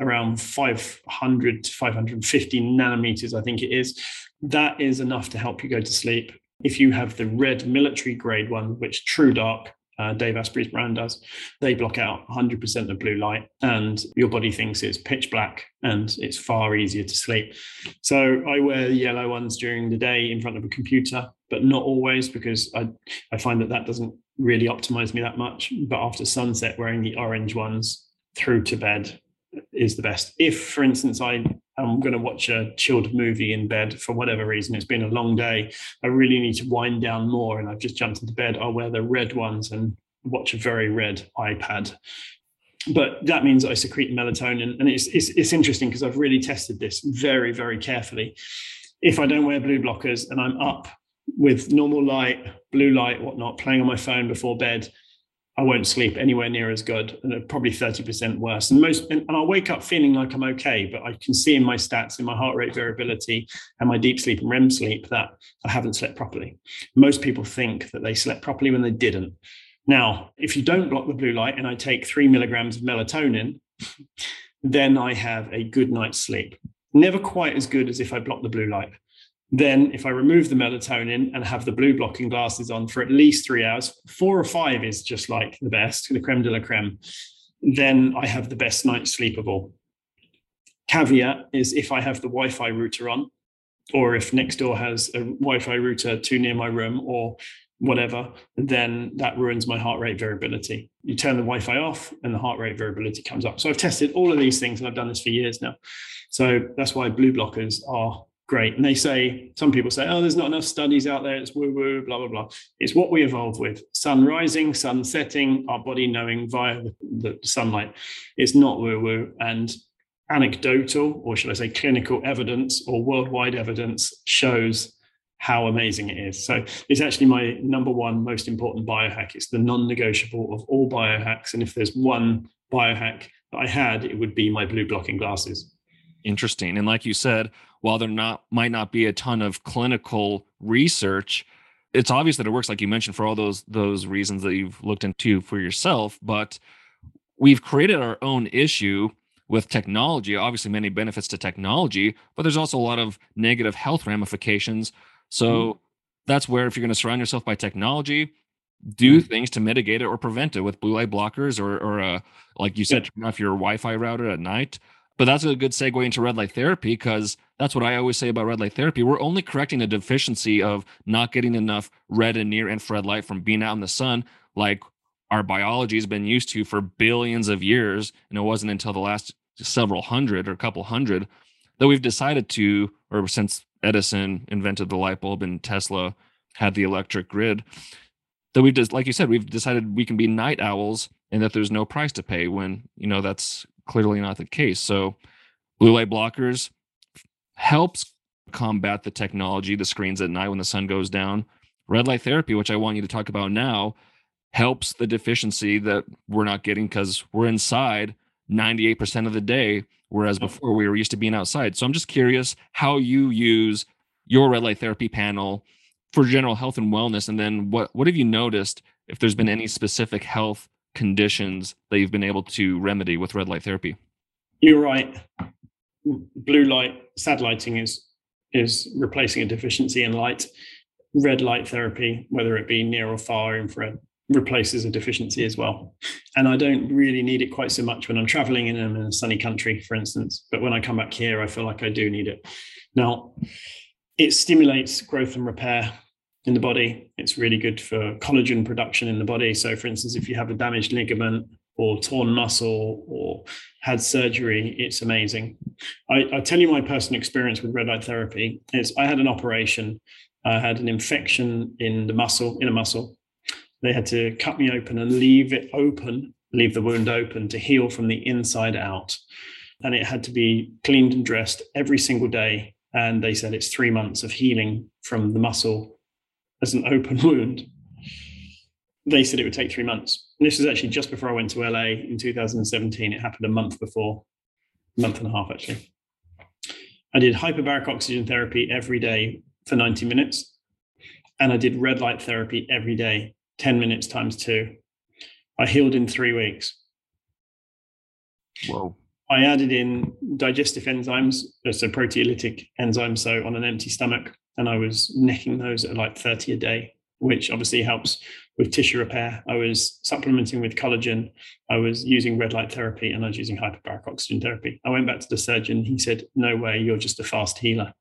Speaker 3: around 500 to 550 nanometers, I think it is, that is enough to help you go to sleep. If you have the red military grade one, which TrueDark, uh, Dave Asprey's brand does, they block out 100% of blue light, and your body thinks it's pitch black and it's far easier to sleep. So I wear the yellow ones during the day in front of a computer, but not always because I, I find that that doesn't really optimize me that much. But after sunset, wearing the orange ones through to bed is the best. If, for instance, I am going to watch a chilled movie in bed for whatever reason, it's been a long day, I really need to wind down more, and I've just jumped into bed, I'll wear the red ones and watch a very red iPad. But that means I secrete melatonin, and it's it's, it's interesting because I've really tested this very very carefully. If I don't wear blue blockers and I'm up with normal light, blue light, whatnot, playing on my phone before bed, I won't sleep anywhere near as good, and probably 30% worse. And most, and, and, I'll wake up feeling like I'm okay, but I can see in my stats, in my heart rate variability, and my deep sleep and REM sleep that I haven't slept properly. Most people think that they slept properly when they didn't. Now, if you don't block the blue light, and I take three milligrams of melatonin, then I have a good night's sleep. Never quite as good as if I block the blue light. Then, if I remove the melatonin and have the blue blocking glasses on for at least three hours, four or five is just like the best, the creme de la creme, then I have the best night's sleep of all. Caveat is if I have the Wi Fi router on, or if next door has a Wi Fi router too near my room, or whatever, then that ruins my heart rate variability. You turn the Wi Fi off and the heart rate variability comes up. So I've tested all of these things and I've done this for years now. So that's why blue blockers are great. And they say, some people say, oh, there's not enough studies out there. It's woo woo, blah, blah, blah. It's what we evolve with sun rising, sun setting, our body knowing via the, sunlight. It's not woo woo. And anecdotal, or should I say clinical evidence or worldwide evidence shows how amazing it is. So it's actually my number one most important biohack. It's the non negotiable of all biohacks. And if there's one biohack that I had, it would be my blue blocking glasses.
Speaker 1: Interesting. And like you said, while there not might not be a ton of clinical research, it's obvious that it works, like you mentioned, for all those those reasons that you've looked into for yourself. But we've created our own issue with technology. Obviously, many benefits to technology, but there's also a lot of negative health ramifications. So mm. that's where if you're going to surround yourself by technology, do mm. things to mitigate it or prevent it with blue light blockers or or uh, like you said, yeah. turn off your Wi-Fi router at night. But that's a good segue into red light therapy because that's what I always say about red light therapy. We're only correcting a deficiency of not getting enough red and near infrared light from being out in the sun, like our biology has been used to for billions of years. And it wasn't until the last several hundred or a couple hundred that we've decided to, or since Edison invented the light bulb and Tesla had the electric grid, that we've just, like you said, we've decided we can be night owls and that there's no price to pay when, you know, that's clearly not the case. So blue light blockers helps combat the technology, the screens at night when the sun goes down. Red light therapy, which I want you to talk about now, helps the deficiency that we're not getting because we're inside 98% of the day, whereas before we were used to being outside. So I'm just curious how you use your red light therapy panel for general health and wellness. And then what, what have you noticed if there's been any mm-hmm. specific health conditions that you've been able to remedy with red light therapy?
Speaker 3: You're right. Blue light satelliting is is replacing a deficiency in light. Red light therapy, whether it be near or far infrared, replaces a deficiency as well. And I don't really need it quite so much when I'm traveling and I'm in a sunny country, for instance. But when I come back here, I feel like I do need it. Now, it stimulates growth and repair in the body. It's really good for collagen production in the body. So, for instance, if you have a damaged ligament or torn muscle or had surgery, it's amazing. I, I tell you my personal experience with red light therapy is I had an operation. I had an infection in the muscle, in a muscle. They had to cut me open and leave it open, leave the wound open to heal from the inside out. And it had to be cleaned and dressed every single day. And they said it's three months of healing from the muscle as an open wound. They said it would take three months. And this was actually just before I went to LA in 2017. It happened a month before, a month and a half actually. I did hyperbaric oxygen therapy every day for 90 minutes. And I did red light therapy every day, 10 minutes times two. I healed in three weeks.
Speaker 1: Whoa.
Speaker 3: I added in digestive enzymes, uh, so proteolytic enzymes, so on an empty stomach and I was nicking those at like 30 a day, which obviously helps with tissue repair. I was supplementing with collagen. I was using red light therapy and I was using hyperbaric oxygen therapy. I went back to the surgeon. He said, No way, you're just a fast healer.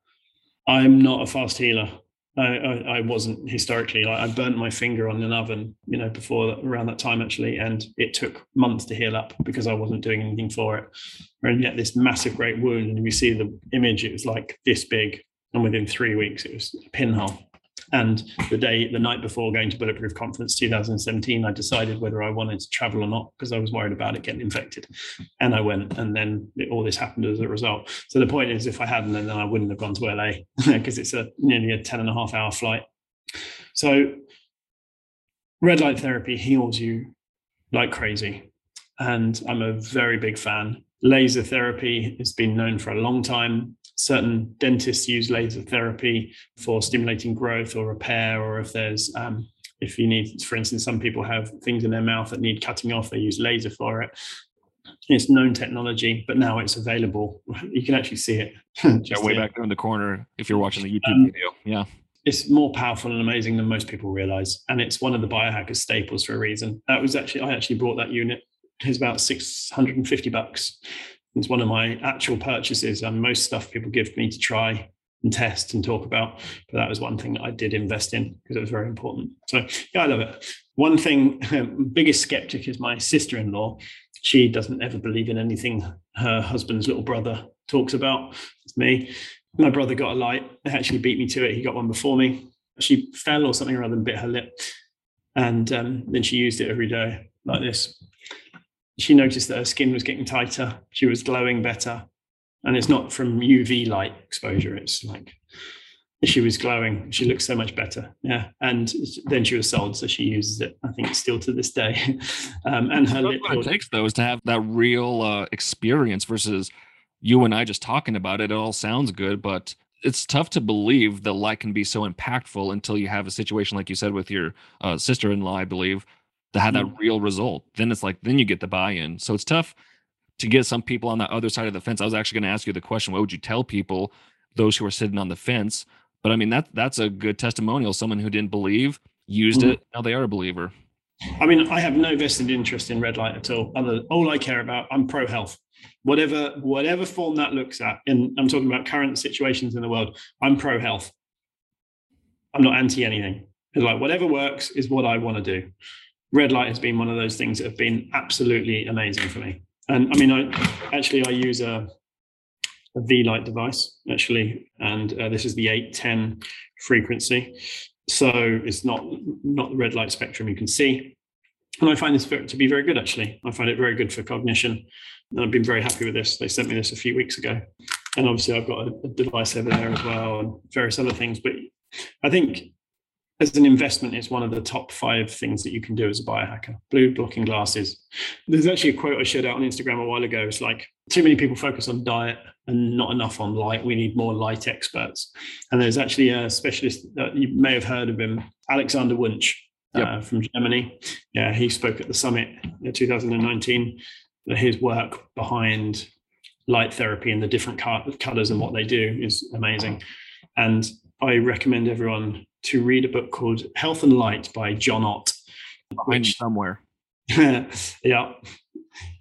Speaker 3: I'm not a fast healer. I, I, I wasn't historically. Like I burnt my finger on an oven, you know, before around that time actually, and it took months to heal up because I wasn't doing anything for it. And yet this massive great wound, and we see the image, it was like this big, and within three weeks it was a pinhole. And the day, the night before going to Bulletproof Conference 2017, I decided whether I wanted to travel or not because I was worried about it getting infected. And I went, and then it, all this happened as a result. So the point is, if I hadn't, then I wouldn't have gone to LA because it's a nearly a 10 and a half hour flight. So red light therapy heals you like crazy. And I'm a very big fan. Laser therapy has been known for a long time certain dentists use laser therapy for stimulating growth or repair, or if there's um, if you need, for instance, some people have things in their mouth that need cutting off, they use laser for it. It's known technology, but now it's available. You can actually see it.
Speaker 1: yeah, way here. back there in the corner if you're watching the YouTube um, video. Yeah.
Speaker 3: It's more powerful and amazing than most people realize. And it's one of the biohackers staples for a reason. That was actually, I actually bought that unit. It's about 650 bucks. It's one of my actual purchases and most stuff people give me to try and test and talk about. But that was one thing that I did invest in because it was very important. So yeah, I love it. One thing, biggest skeptic is my sister-in-law. She doesn't ever believe in anything her husband's little brother talks about. It's me. My brother got a light. They actually beat me to it. He got one before me. She fell or something rather than bit her lip. And um, then she used it every day like this she noticed that her skin was getting tighter. She was glowing better. And it's not from UV light exposure. It's like she was glowing. She looks so much better. Yeah. And then she was sold. So she uses it, I think, still to this day. um, and her
Speaker 1: lip. What it takes, though, is to have that real uh, experience versus you and I just talking about it. It all sounds good, but it's tough to believe that light can be so impactful until you have a situation like you said with your uh, sister-in-law, I believe, to have that real result. Then it's like, then you get the buy in. So it's tough to get some people on the other side of the fence. I was actually going to ask you the question what would you tell people, those who are sitting on the fence? But I mean, that that's a good testimonial. Someone who didn't believe used mm. it. Now they are a believer.
Speaker 3: I mean, I have no vested interest in red light at all. Other, all I care about, I'm pro health. Whatever, whatever form that looks at, and I'm talking about current situations in the world. I'm pro health. I'm not anti anything. It's like whatever works is what I want to do red light has been one of those things that have been absolutely amazing for me. And I mean, I actually I use a, a Vielight device actually, and uh, this is the 810 frequency. So it's not not the red light spectrum you can see. And I find this to be very good actually. I find it very good for cognition. And I've been very happy with this. They sent me this a few weeks ago. And obviously I've got a, a device over there as well and various other things. But I think as an investment, it's one of the top five things that you can do as a biohacker. Blue blocking glasses. There's actually a quote I shared out on Instagram a while ago. It's like too many people focus on diet and not enough on light. We need more light experts. And there's actually a specialist that you may have heard of him, Alexander Wunsch yep. uh, from Germany. Yeah, he spoke at the summit in 2019. His work behind light therapy and the different colors and what they do is amazing. And I recommend everyone to read a book called Health and Light by John Ott.
Speaker 1: Which, somewhere.
Speaker 3: yeah.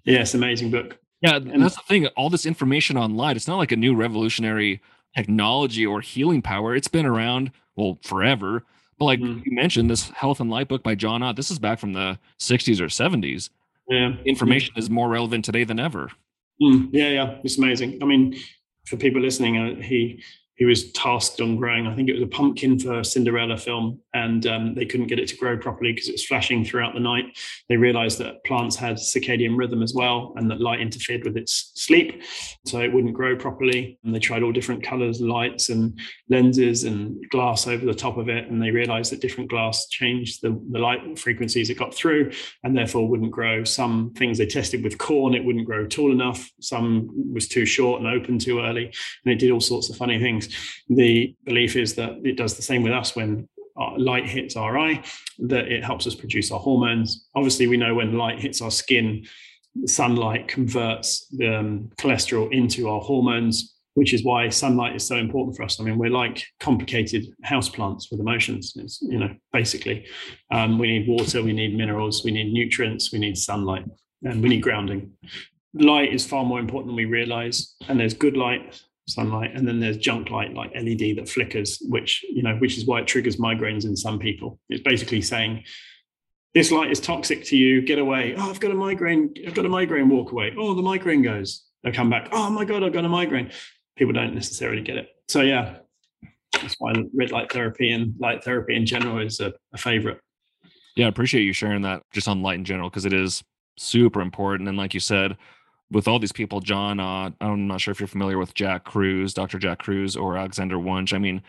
Speaker 3: Yes, amazing book.
Speaker 1: Yeah, and that's the thing. All this information on light, it's not like a new revolutionary technology or healing power. It's been around, well, forever. But like mm. you mentioned, this Health and Light book by John Ott, this is back from the 60s or 70s.
Speaker 3: Yeah.
Speaker 1: Information is more relevant today than ever.
Speaker 3: Mm. Yeah, yeah. It's amazing. I mean, for people listening, uh, he he was tasked on growing, I think it was a pumpkin for a Cinderella film, and um, they couldn't get it to grow properly because it was flashing throughout the night. They realized that plants had circadian rhythm as well, and that light interfered with its sleep, so it wouldn't grow properly. And they tried all different colors, lights, and lenses, and glass over the top of it, and they realized that different glass changed the, the light frequencies it got through, and therefore wouldn't grow. Some things they tested with corn, it wouldn't grow tall enough. Some was too short and open too early, and it did all sorts of funny things the belief is that it does the same with us when light hits our eye, that it helps us produce our hormones. Obviously, we know when light hits our skin, sunlight converts the um, cholesterol into our hormones, which is why sunlight is so important for us. I mean, we're like complicated houseplants with emotions. It's, you know, basically, um, we need water, we need minerals, we need nutrients, we need sunlight, and we need grounding. Light is far more important than we realize, and there's good light sunlight and then there's junk light like led that flickers which you know which is why it triggers migraines in some people. It's basically saying this light is toxic to you get away. Oh i've got a migraine i've got a migraine walk away. Oh the migraine goes. They come back. Oh my god i've got a migraine. People don't necessarily get it. So yeah that's why red light therapy and light therapy in general is a, a favorite.
Speaker 1: Yeah i appreciate you sharing that just on light in general because it is super important. And like you said with all these people, John, uh, I'm not sure if you're familiar with Jack Kruse, Dr. Jack Kruse, or Alexander Wunsch. I mean,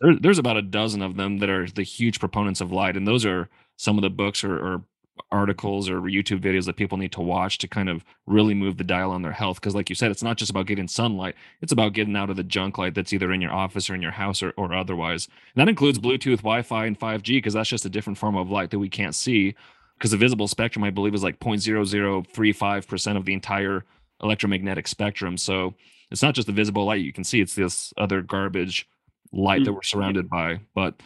Speaker 1: there, there's about a dozen of them that are the huge proponents of light, and those are some of the books or, or articles or YouTube videos that people need to watch to kind of really move the dial on their health. Because, like you said, it's not just about getting sunlight; it's about getting out of the junk light that's either in your office or in your house or, or otherwise. And that includes Bluetooth, Wi-Fi, and 5G because that's just a different form of light that we can't see because the visible spectrum, I believe, is like 0.0035% of the entire electromagnetic spectrum. So it's not just the visible light you can see, it's this other garbage light that mm. we're surrounded by. But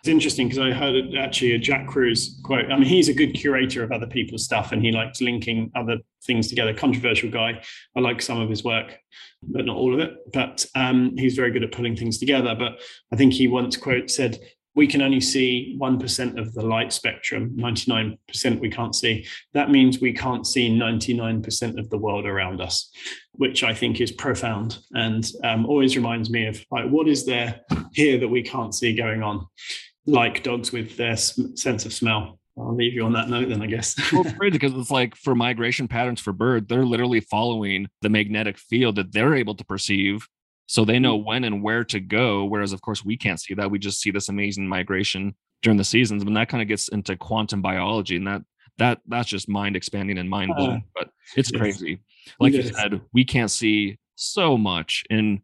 Speaker 3: it's interesting because I heard actually a Jack Kruse quote. I mean, he's a good curator of other people's stuff and he likes linking other things together. Controversial guy. I like some of his work, but not all of it. But um, he's very good at pulling things together. But I think he once quote said, we can only see 1% of the light spectrum, 99% we can't see. That means we can't see 99% of the world around us, which I think is profound and um, always reminds me of like, what is there here that we can't see going on, like dogs with their sense of smell. I'll leave you on that note then, I guess.
Speaker 1: well, crazy because it's like for migration patterns for birds, they're literally following the magnetic field that they're able to perceive so they know mm. when and where to go whereas of course we can't see that we just see this amazing migration during the seasons and that kind of gets into quantum biology and that that that's just mind expanding and mind blowing uh, but it's yes. crazy like yes. you said we can't see so much and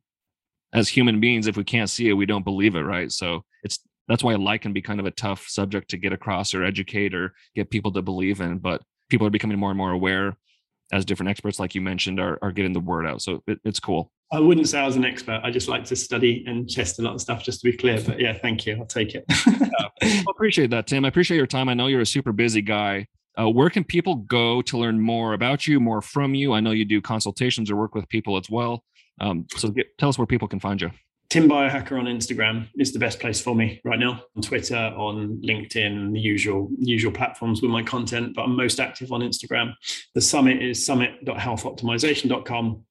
Speaker 1: as human beings if we can't see it we don't believe it right so it's that's why light can be kind of a tough subject to get across or educate or get people to believe in but people are becoming more and more aware as different experts like you mentioned are, are getting the word out so it, it's cool
Speaker 3: I wouldn't say I was an expert. I just like to study and test a lot of stuff, just to be clear. But yeah, thank you. I'll take it.
Speaker 1: I appreciate that, Tim. I appreciate your time. I know you're a super busy guy. Uh, where can people go to learn more about you, more from you? I know you do consultations or work with people as well. Um, so get, tell us where people can find you.
Speaker 3: Tim Biohacker on Instagram is the best place for me right now. On Twitter, on LinkedIn, the usual usual platforms with my content, but I'm most active on Instagram. The summit is summit.healthoptimisation.com.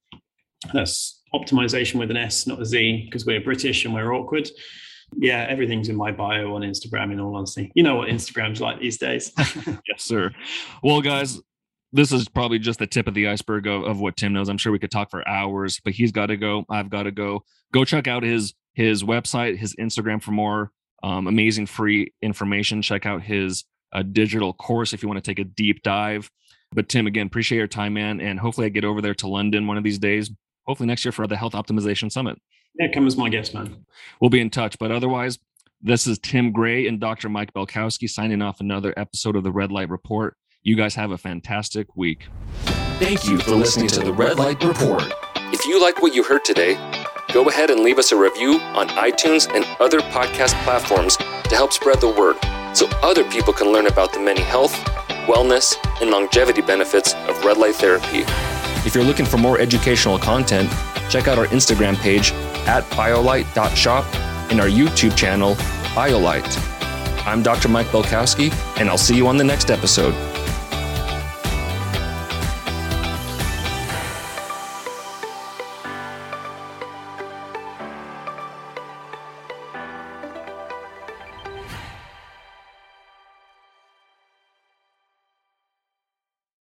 Speaker 3: That's optimization with an S, not a Z, because we're British and we're awkward. Yeah, everything's in my bio on Instagram, in all honesty. You know what Instagram's like these days.
Speaker 1: yes, sir. Well, guys, this is probably just the tip of the iceberg of, of what Tim knows. I'm sure we could talk for hours, but he's got to go. I've got to go. Go check out his his website, his Instagram for more Um, amazing free information. Check out his uh, digital course if you want to take a deep dive. But Tim, again, appreciate your time, man. And hopefully I get over there to London one of these days, hopefully next year for the Health Optimization Summit.
Speaker 3: Yeah, come as my guest, man.
Speaker 1: We'll be in touch. But otherwise, this is Tim Gray and Dr. Mike Belkowski signing off another episode of the Red Light Report. You guys have a fantastic week.
Speaker 2: Thank you for listening to the Red Light Report. If you like what you heard today, go ahead and leave us a review on iTunes and other podcast platforms to help spread the word so other people can learn about the many health, wellness, and longevity benefits of red light therapy.
Speaker 1: If you're looking for more educational content, check out our Instagram page at biolight.shop and our YouTube channel, BioLight. I'm Dr. Mike Belkowski, and I'll see you on the next episode.